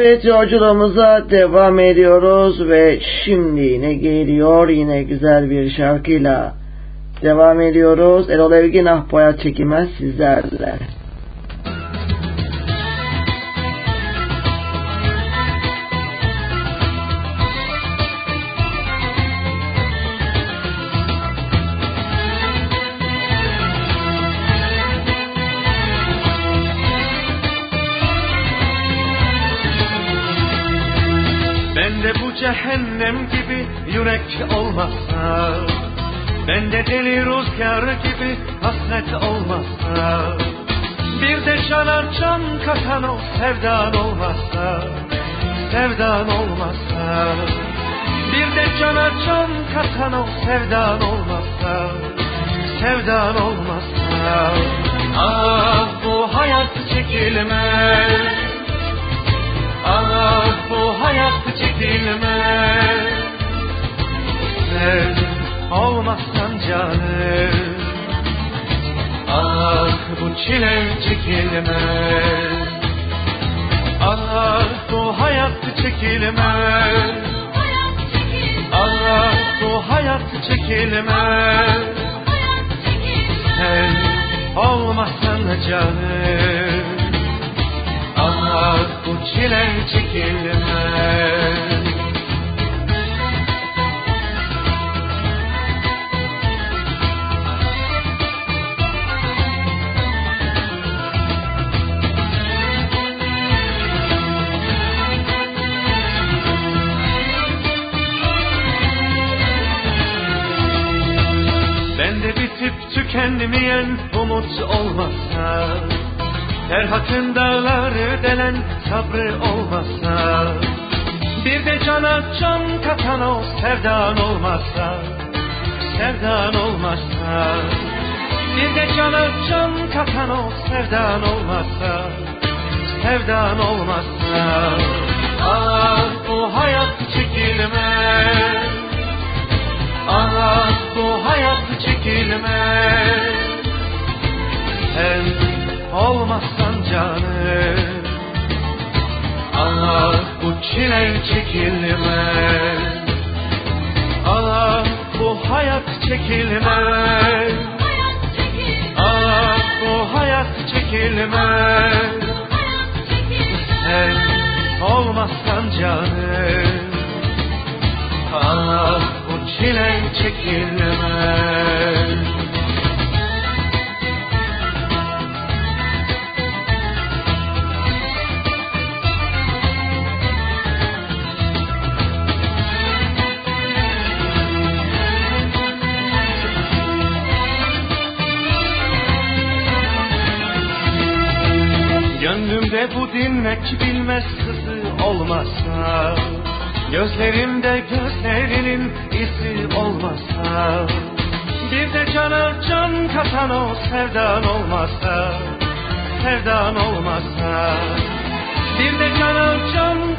Evet yolculuğumuza devam ediyoruz ve şimdi yine geliyor yine güzel bir şarkıyla devam ediyoruz. Erol Evgin Ahboya çekime sizlerle.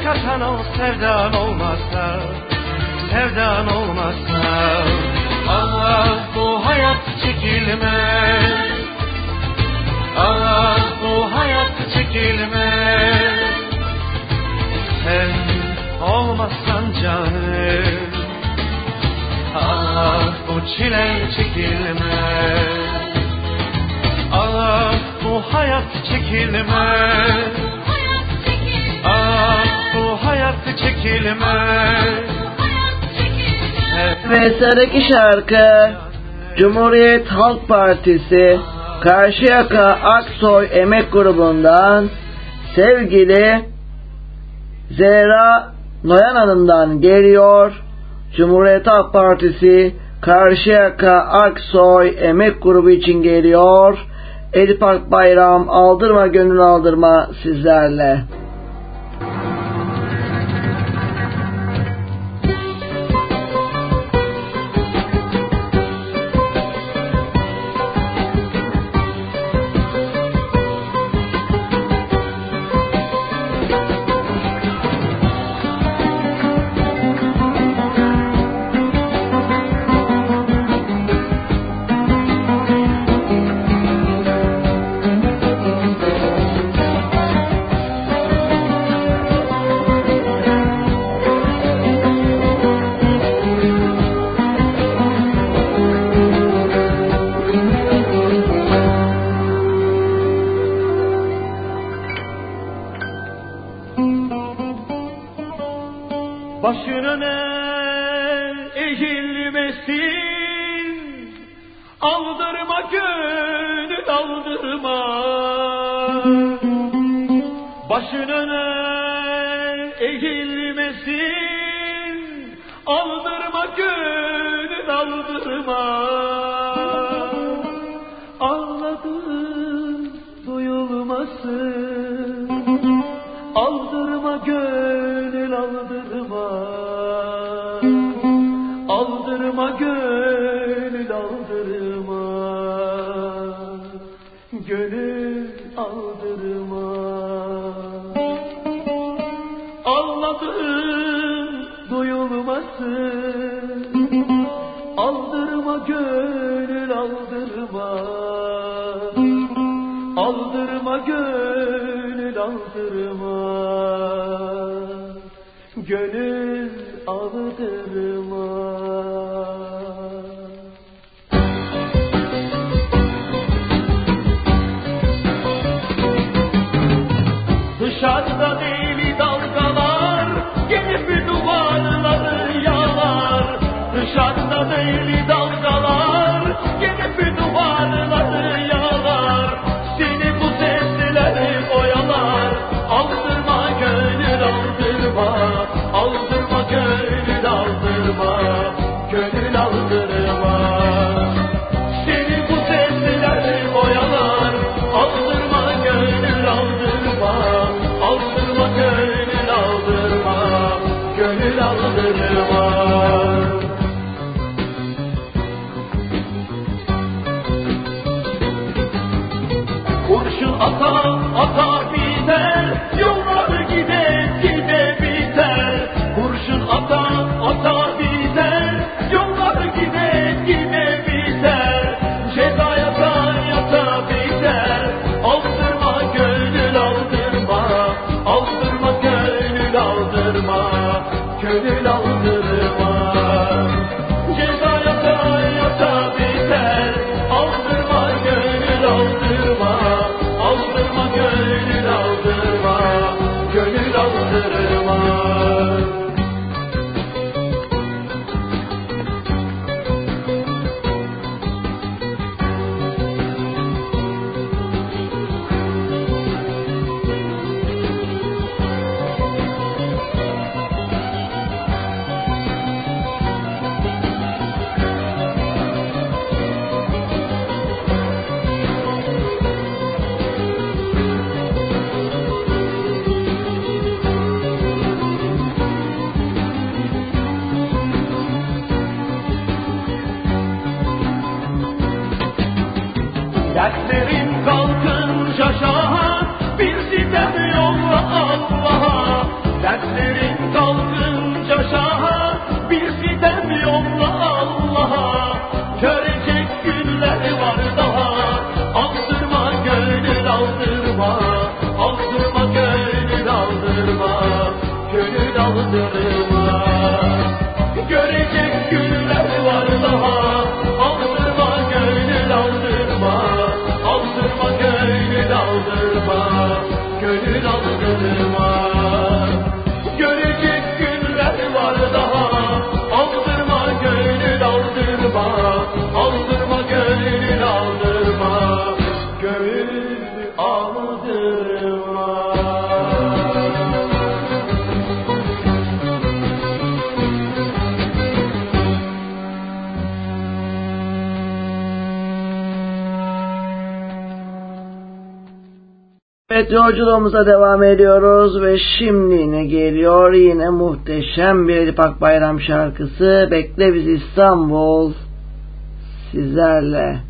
kaçan o sevdan olmazsa Sevdan olmazsa. Allah bu hayat çekilmez. Allah bu hayat çekilmez. Sen olmazsan canım. Allah bu çile çekilmez. Allah bu hayat çekilmez bu hayat çekilmez. Ve şarkı Cumhuriyet Halk Partisi Karşıyaka Aksoy Emek Grubu'ndan sevgili Zehra Noyan Hanım'dan geliyor. Cumhuriyet Halk Partisi Karşıyaka Aksoy Emek Grubu için geliyor. Edipak Bayram Aldırma Gönül Aldırma sizlerle. Evet yolculuğumuza devam ediyoruz ve şimdi ne geliyor yine muhteşem bir Edip Akbayram şarkısı Bekle Biz İstanbul sizlerle.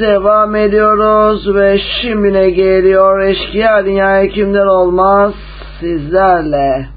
devam ediyoruz ve şimdine geliyor eşkıya dünyaya kimler olmaz sizlerle.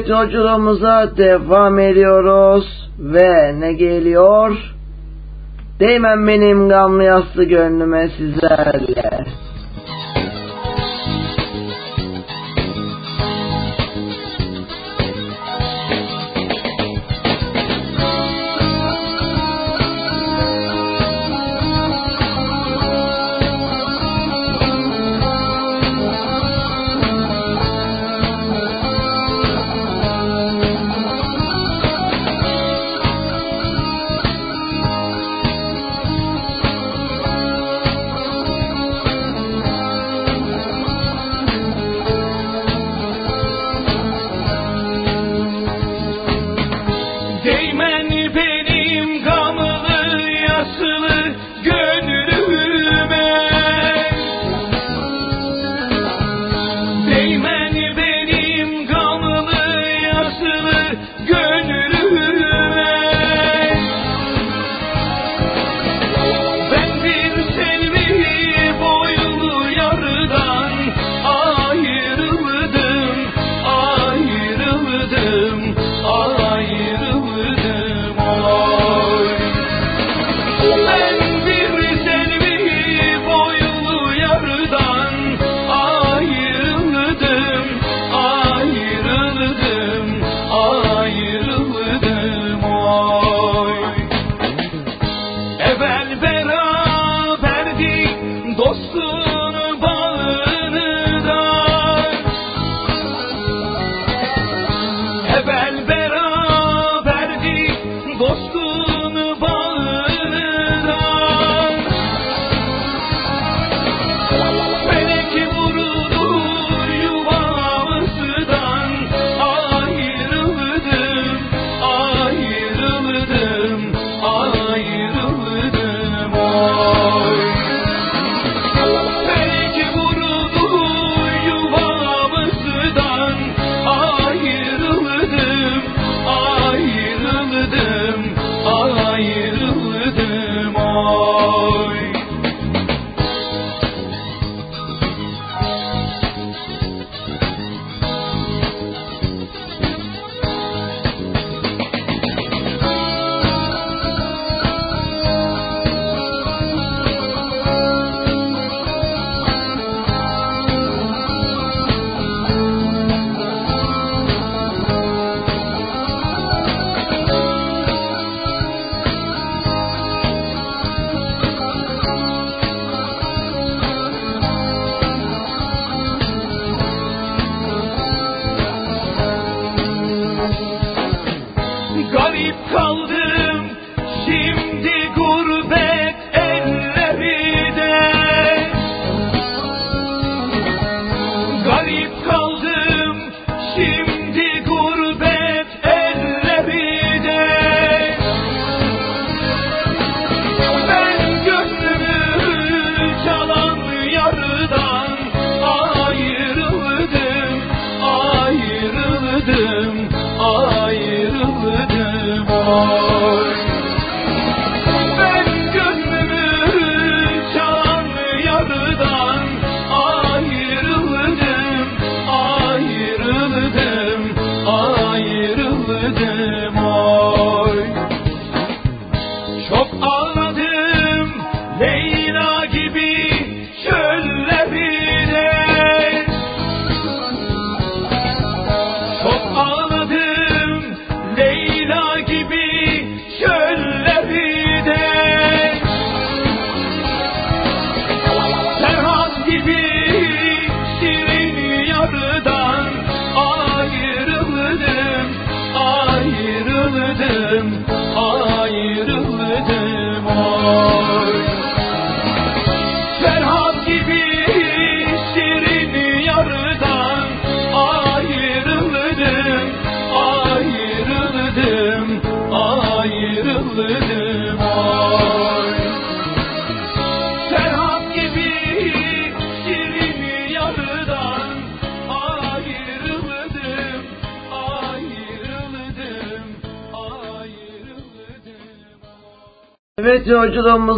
Evet yolculuğumuza devam ediyoruz ve ne geliyor? Değmen benim gamlı yaslı gönlüme sizlerle.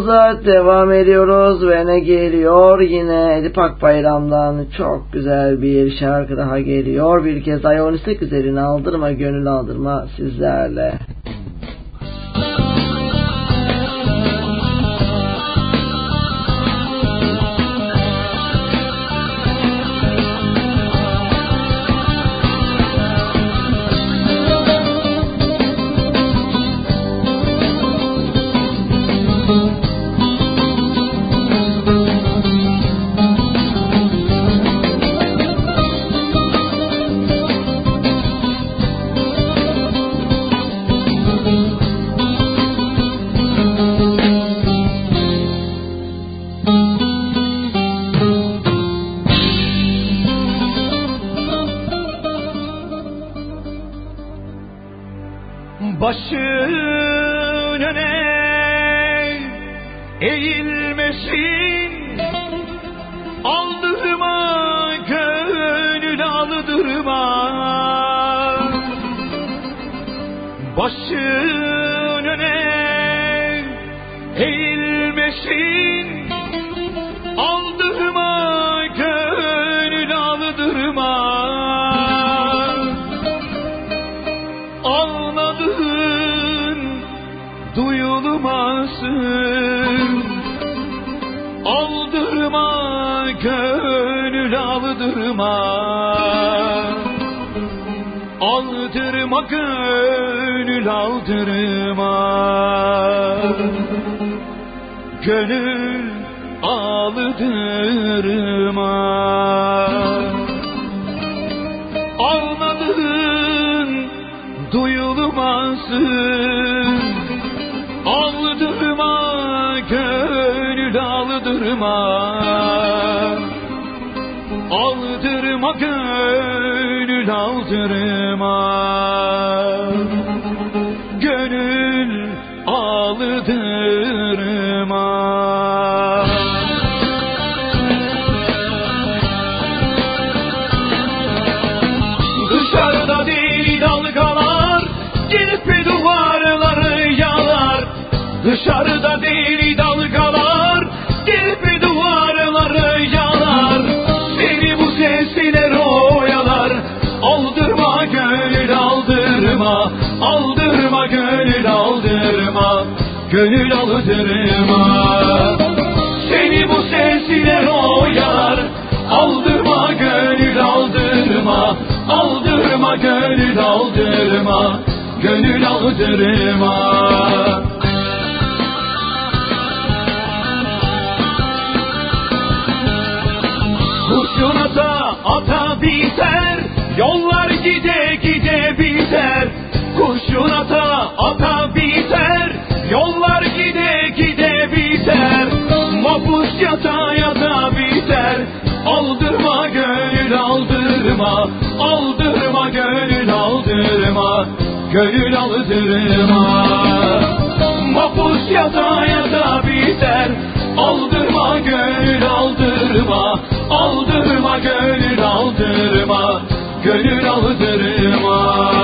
yolumuza devam ediyoruz ve ne geliyor yine Edip Akbayram'dan çok güzel bir şarkı daha geliyor. Bir kez Ayonistik üzerine aldırma gönül aldırma sizlerle. hatırıma Seni bu sesine oyar. Aldırma gönül aldırma. Aldırma gönül aldırma. Gönül aldırma. Husunata ata biter. Yollar gider. gönül aldırma Mahpus yata yata biter. Aldırma gönül aldırma. Aldırma gönül aldırma. Gönül aldırma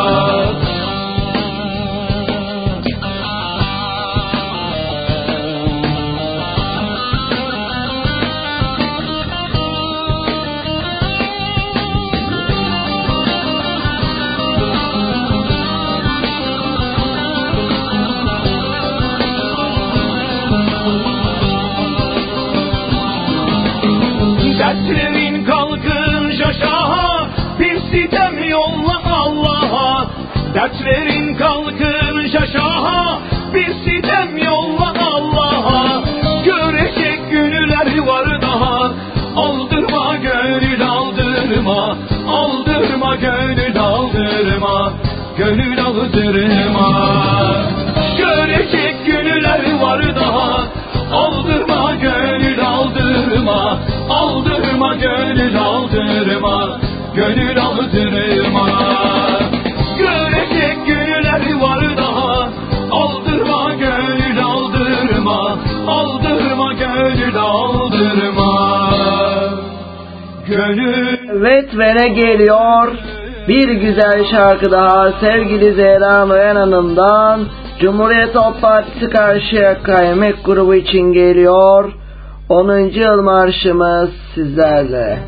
gönül aldırma, gönül aldırma. Görecek günler var daha, aldırma gönül aldırma, aldırma gönül aldırma. Gönül... Evet vere geliyor bir güzel şarkı daha sevgili Zehra Noyan Hanım'dan Cumhuriyet Halk Partisi Karşıyaka Emek Grubu için geliyor. 10. yıl marşımız sizlerle.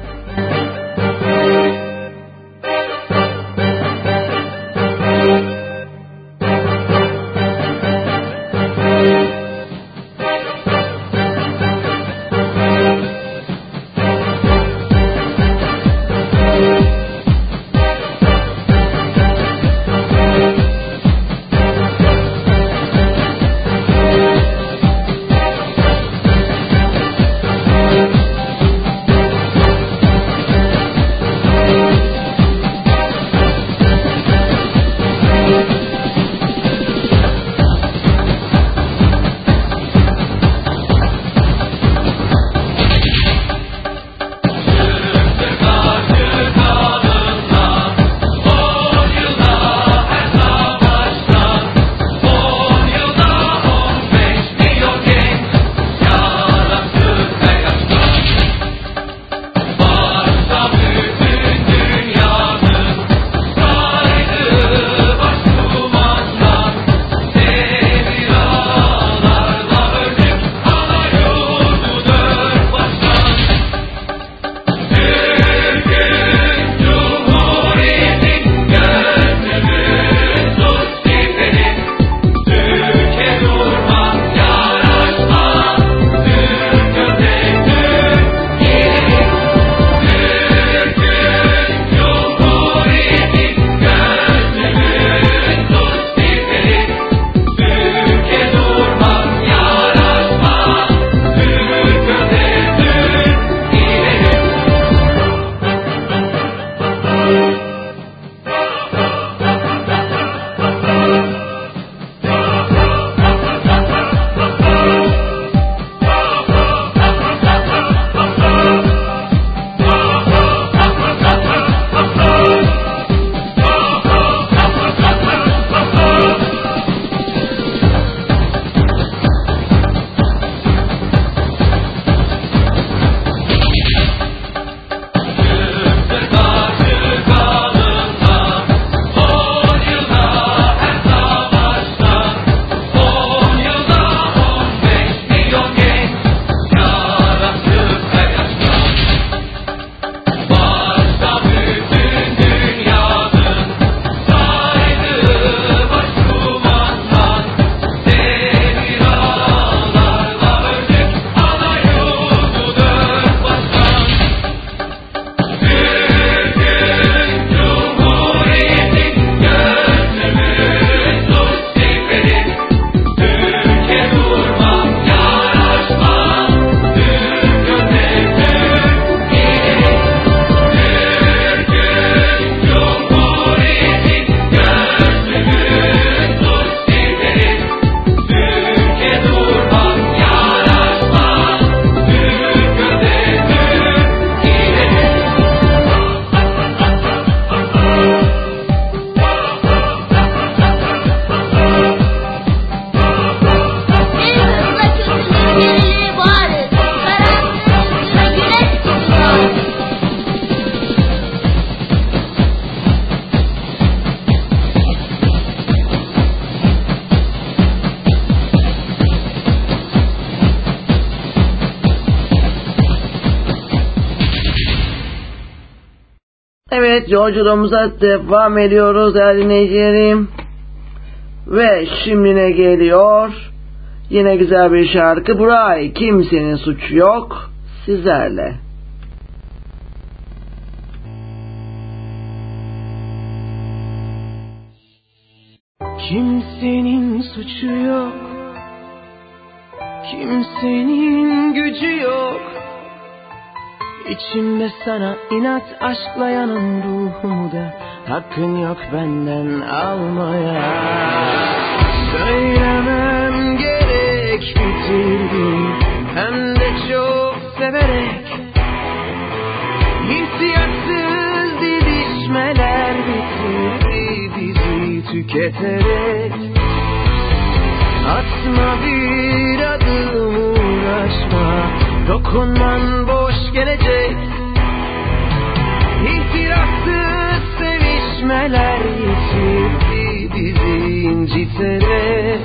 Evet yolculuğumuza devam ediyoruz değerli dinleyicilerim. Ve şimdi ne geliyor? Yine güzel bir şarkı. Buray kimsenin suçu yok sizlerle. Kimsenin suçu yok Kimsenin gücü yok İçimde sana inat aşklayanın ruhumu da Hakkın yok benden almaya. Söylemem gerek bitirdim Hem de çok severek. Hisiyatsız didişmeler bitirdi bizi tüketerek. Atma bir adım uğraşma dokunman boş gelecek. İtirafsız sevişmeler yitirdi bizi inciterek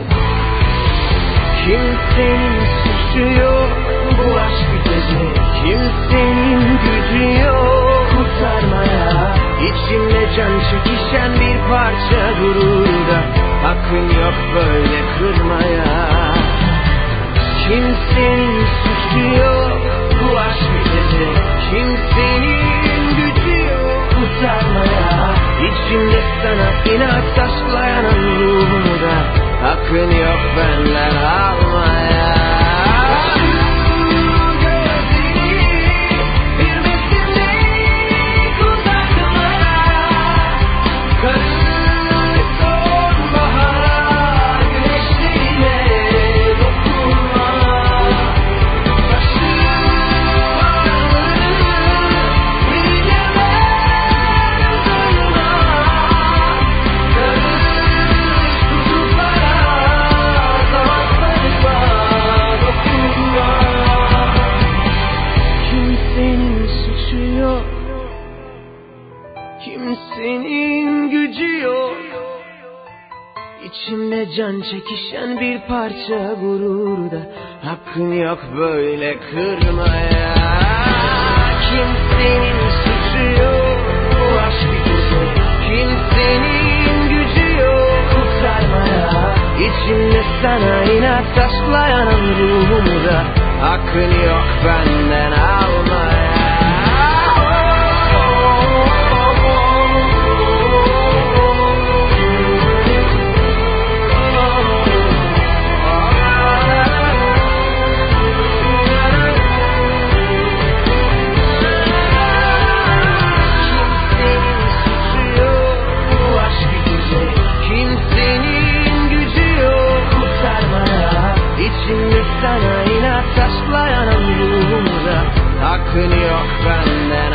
Kimsenin suçu yok bu aşk bitecek Kimsenin gücü yok kurtarmaya. İçimde can çekişen bir parça gururda Hakkın yok böyle kırmaya. Kimsenin suçu yok Kimsenin gücü yok kurtarmaya. İçimde sana inat taşlayan ruhumu da. Hakkın yok benden almaya Can çekişen bir parça gururda Hakkın yok böyle kırmaya. Kimsenin suçu yok Bu aşk bitecek Kimsenin gücü yok kurtarmaya. İçimde sana inat taşlayan ruhumu da. Hakkın yok benden almaya Hakkın yok benden almaya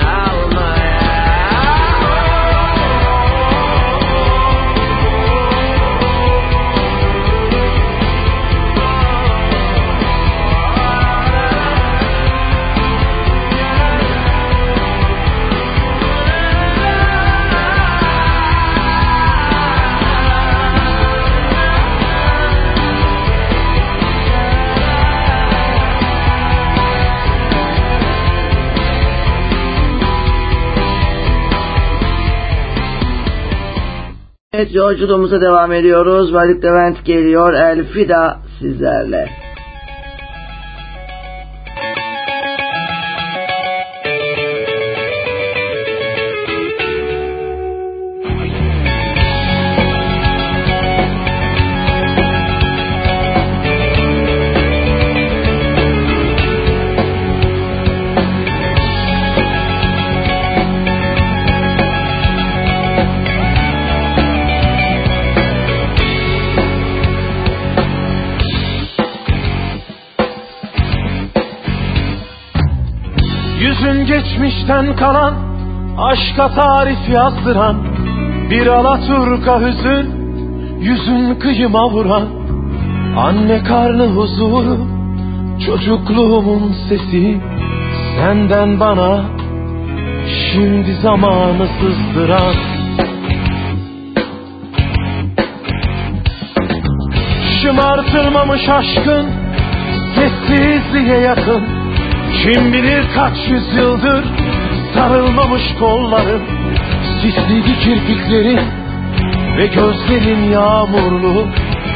Evet yolculuğumuza devam ediyoruz. Haluk Levent geliyor. Elfida sizlerle. Geçmişten kalan Aşka tarif yazdıran Bir alaturka hüzün Yüzün kıyıma vuran Anne karnı huzuru Çocukluğumun sesi Senden bana Şimdi zamanı sızdıran. Şımartılmamış aşkın Sessizliğe yakın Kim bilir kaç yüzyıldır Sarılmamış kolların Sisliydi kirpiklerin Ve gözlerin yağmurlu.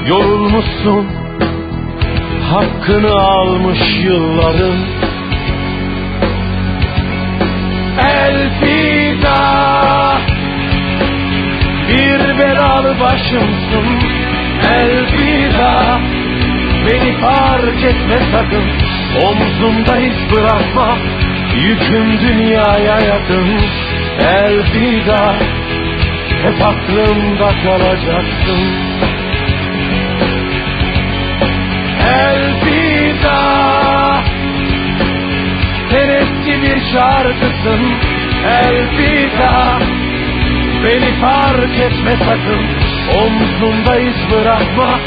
Yorulmuşsun Hakkını almış yılların Elfida Bir belalı başımsın. Elfida Beni fark etme sakın. Omzumda iz bırakma Yüküm dünyaya yakın Elfida Hep aklımda kalacaksın. Elfida Sen eski bir şarkısın. Elfida Beni fark etme sakın. Omzumda iz bırakma.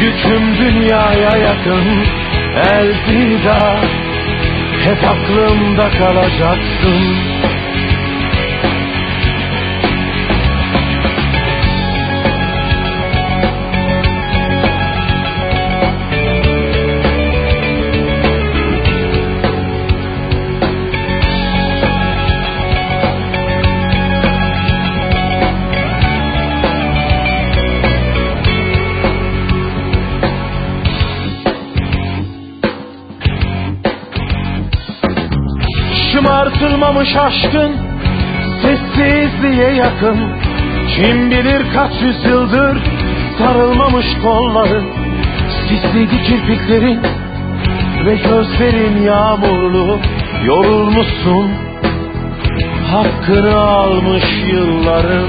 Yüküm dünyaya yakın. Elfida hep aklımda kalacaksın Şımartılmamış aşkın Sessizliğe yakın. Kim bilir kaç yüzyıldır Sarılmamış kolları Sisliydi kirpiklerin Ve gözlerin yağmurlu. Yorulmuşsun Hakkını almış yılların.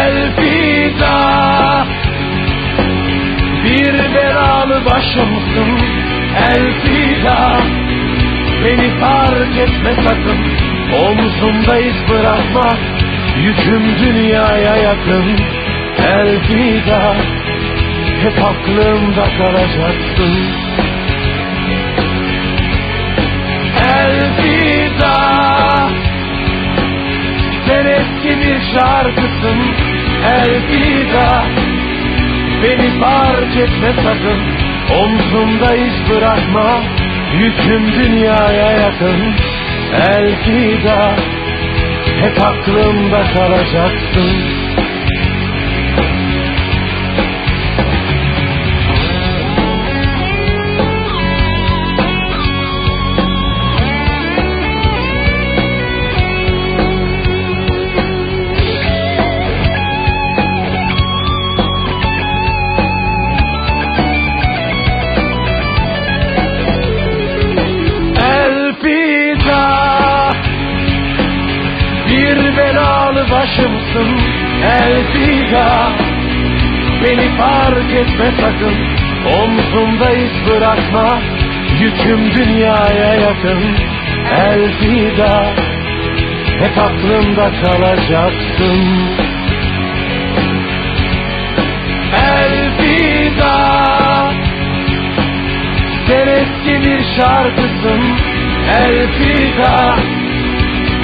Elvida Bir belalı başımsın. Elvida Beni fark etme sakın. Omzumda iz bırakma. Yüküm dünyaya yakın. Elvida Hep aklımda kalacaksın. Elvida Sen eski bir şarkısın. Elvida Beni fark etme sakın. Omzumda iz bırakma Yüküm dünyaya yakın Elvida Hep aklımda kalacaksın Elvida Beni fark etme sakın. Omzumda iz bırakma. Yüküm dünyaya yakın. Elvida Hep aklımda kalacaksın. Elvida Sen eski bir şarkısın. Elvida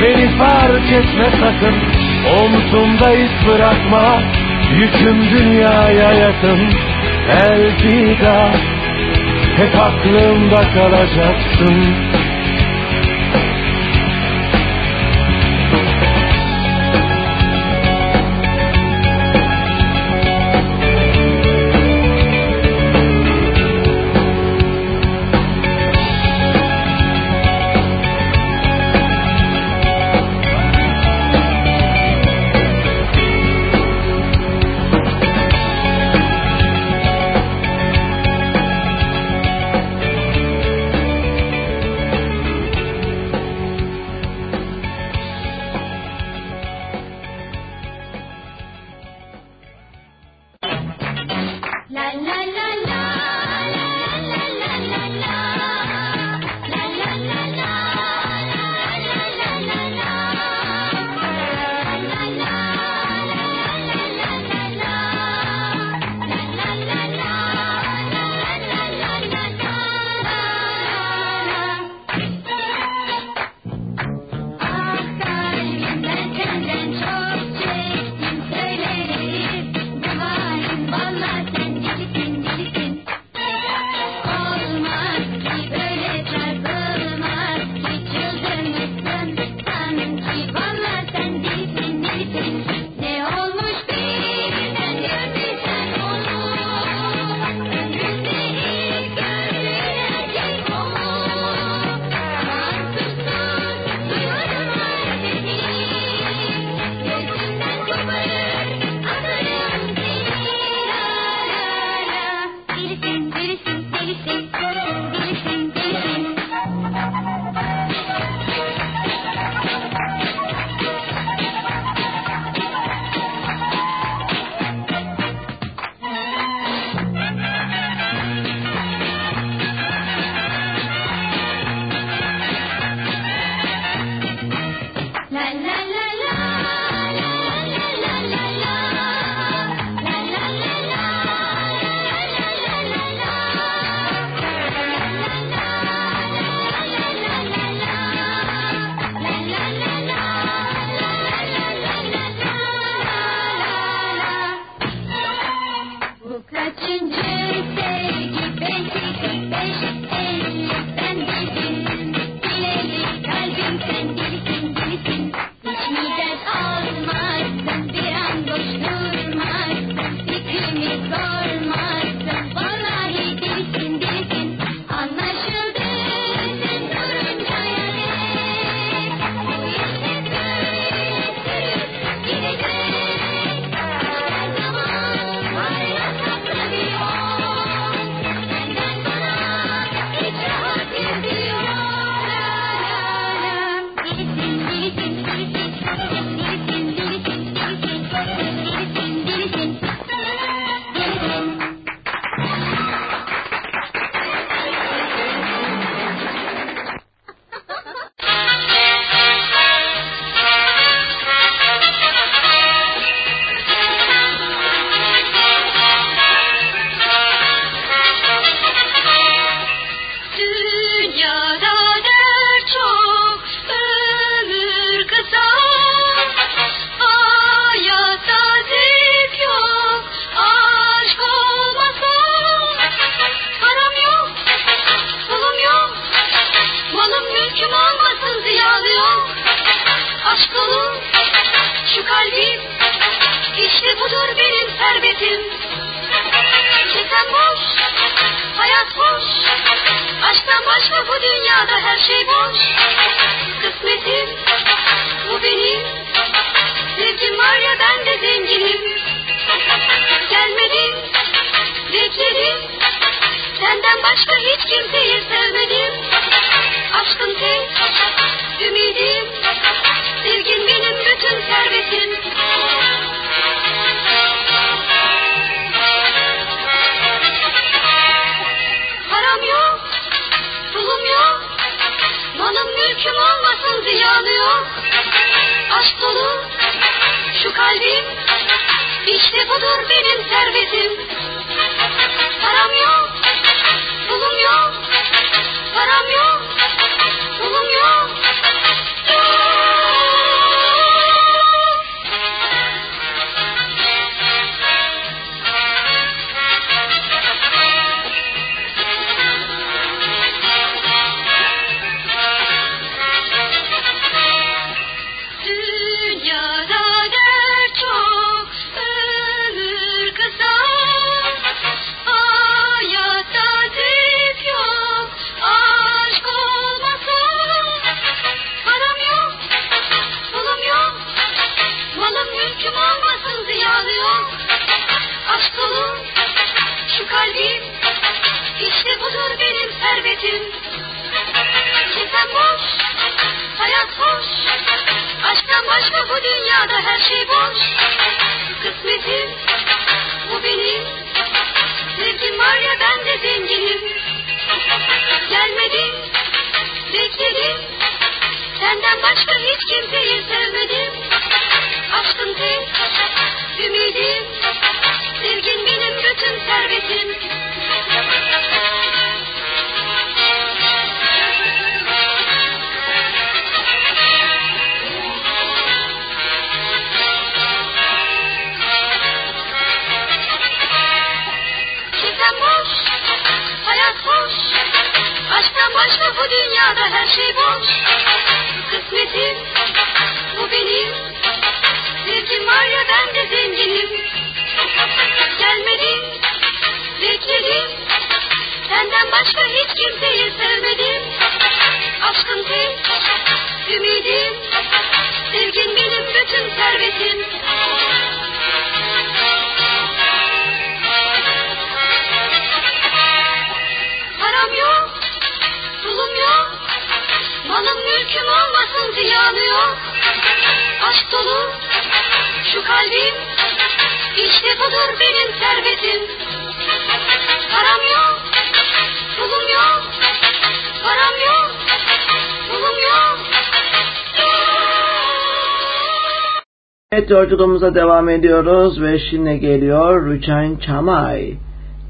Beni fark etme sakın. Omzumda iz bırakma Yüküm dünyaya yakın Elvida. Hep aklımda kalacaksın Evet yolculuğumuza devam ediyoruz ve şimdi geliyor Rüçhan Çamay.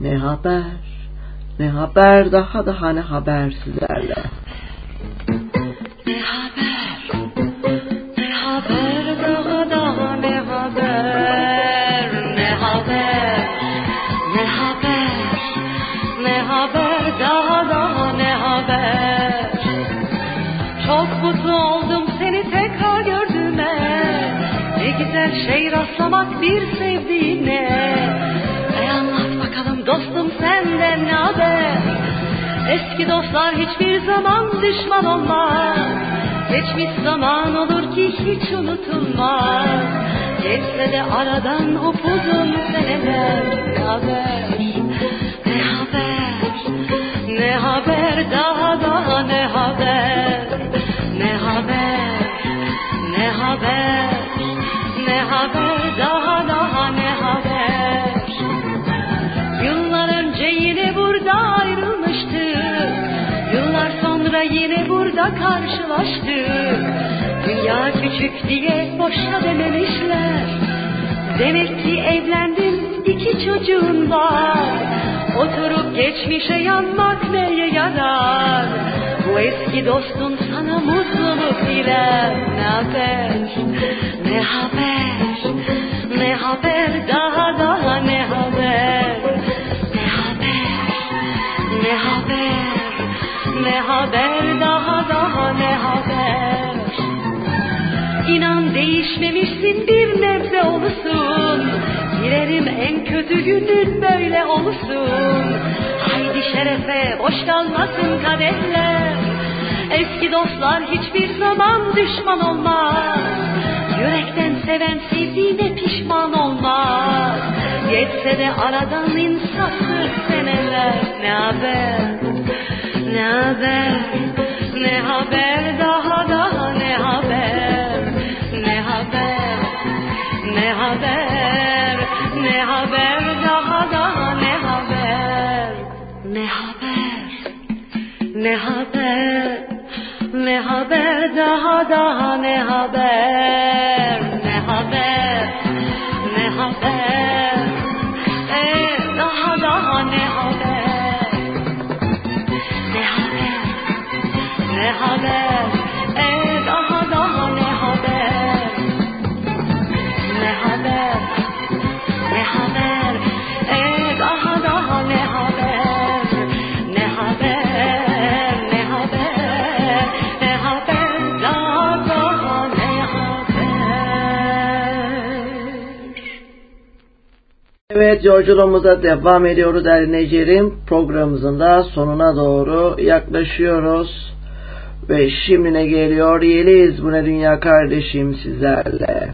Ne haber? Ne haber? Daha daha ne haber sizlerle? Şey rastlamak bir sevdiğine. E anlat bakalım dostum senden ne haber? Eski dostlar hiçbir zaman düşman olmaz. Geçmiş zaman olur ki hiç unutulmaz. Geçse de aradan upuzun seneler. Ne haber? Ne haber? Ne haber daha daha ne haber? Ne haber? Ne haber? Haber daha daha ne haber? Yıllar önce yine burada ayrılmıştık. Yıllar sonra yine burada karşılaştık. Dünya küçük diye boşa dememişler. Demek ki evlendin iki çocuğun var. Oturup geçmişe yanmak neye yarar? Bu eski dostun mutluluk ile ne haber? Ne haber? Ne haber? Daha daha ne haber? Ne haber? Ne haber? Ne haber? Daha daha ne haber? İnan değişmemişsin bir nebze olursun. Girerim en kötü günün böyle olursun. Haydi şerefe boş kalmasın kadehler Eski dostlar hiçbir zaman düşman olmaz. Yürekten seven sevdiğine pişman olmaz. Geçse de aradan insafsız seneler ne haber? Ne haber? Ne haber daha daha ne haber? Ne haber? Ne haber? Ne haber daha daha ne haber? Ne haber? Ne haber? جہاں جہاں نے حبیب Evet yolculuğumuza devam ediyoruz dinleyicilerim. Programımızın da sonuna doğru yaklaşıyoruz. Ve şimdi ne geliyor? Yeliz bu ne dünya kardeşim sizlerle.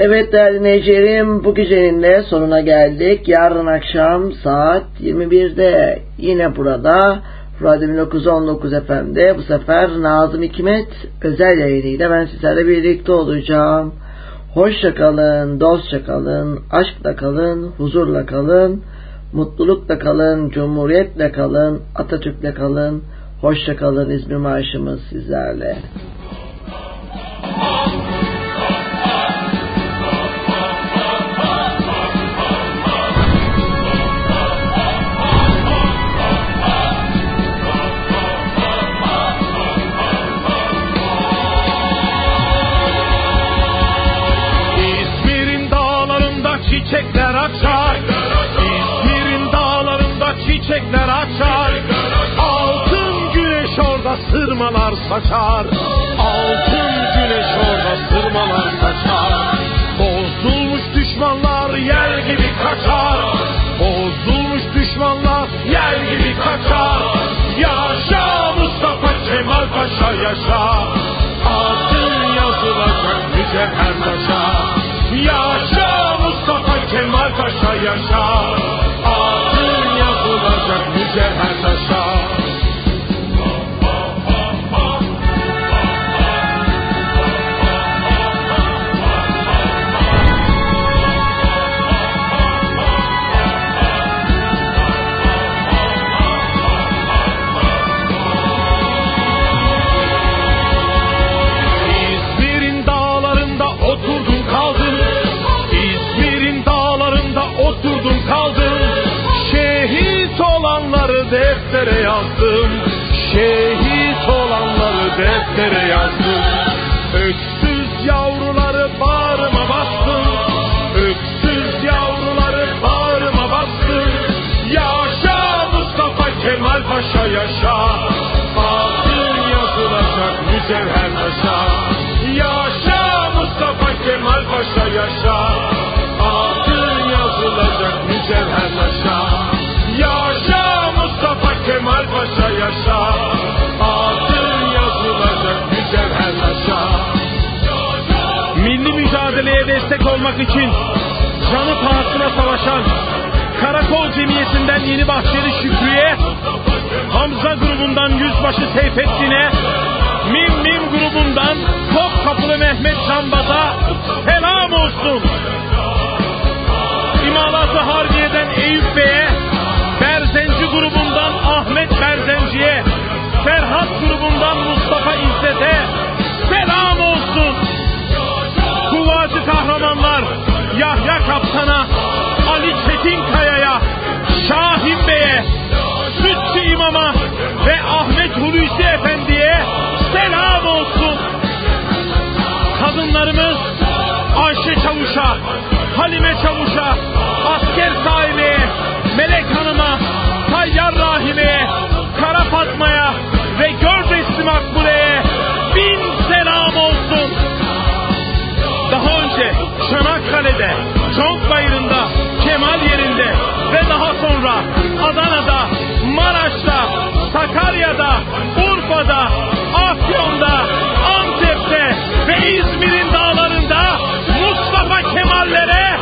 Evet değerli dinleyicilerim bu gecenin de sonuna geldik. Yarın akşam saat 21'de yine burada Radyo 1919 FM'de bu sefer Nazım Hikmet özel yayınıyla ben sizlerle birlikte olacağım. Hoşça kalın, dostça kalın, aşkla kalın, huzurla kalın, mutlulukla kalın, cumhuriyetle kalın, Atatürk'le kalın. Hoşça kalın İzmir Marşımız sizlerle. Orada sırmalar saçar. Altın güneş orada sırmalar saçar. Bozulmuş düşmanlar yer gibi kaçar. Bozulmuş düşmanlar yer gibi kaçar. Yaşa Mustafa Kemal Paşa yaşa. Adın yazılacak mücevher taşa. Yaşa Mustafa Kemal Paşa yaşa. Adın yazılacak mücevher taşa Şehit olanları deftere yazdım. Öksüz yavruları bağrıma bastım. Öksüz yavruları bağrıma bastım. Yaşa Mustafa Kemal Paşa yaşa. Adın yazılacak mücevher taşa. Yaşa Mustafa Kemal Paşa yaşa. Adın yazılacak mücevher taşa Kemal Paşa yaşa Adın yazılacak mücevher taşa Milli mücadeleye destek olmak için canı pahasına savaşan Karakol Cemiyeti'nden Yeni Bahçeli Şükrü'ye Hamza grubundan Yüzbaşı Seyfettin'e Mim Mim grubundan Topkapılı Mehmet Canbaz'a selam olsun. İmalatı Harbiye'den Eyüp Bey'e grubundan Ahmet Berzenci'ye Ferhat grubundan Mustafa İzzet'e selam olsun. Kuvacı kahramanlar Yahya Kaptan'a Ali Çetinkaya'ya Şahin Bey'e Sütçü İmam'a ve Ahmet Hulusi Efendi'ye selam olsun. Kadınlarımız Ayşe Çavuş'a, Halime Çavuş'a, Asker Sahibe'ye, Melek Hanım'a, Tayyar Rahime'ye, Kara Fatma'ya ve Gördesli Makbule'ye bin selam olsun. Daha önce Çanakkale'de, Conk Bayırı'nda, Kemal yerinde ve daha sonra Adana'da, Maraş'ta, Sakarya'da, Urfa'da, Afyon'da, Antep'te ve İzmir'in dağlarında Mustafa Kemal'lere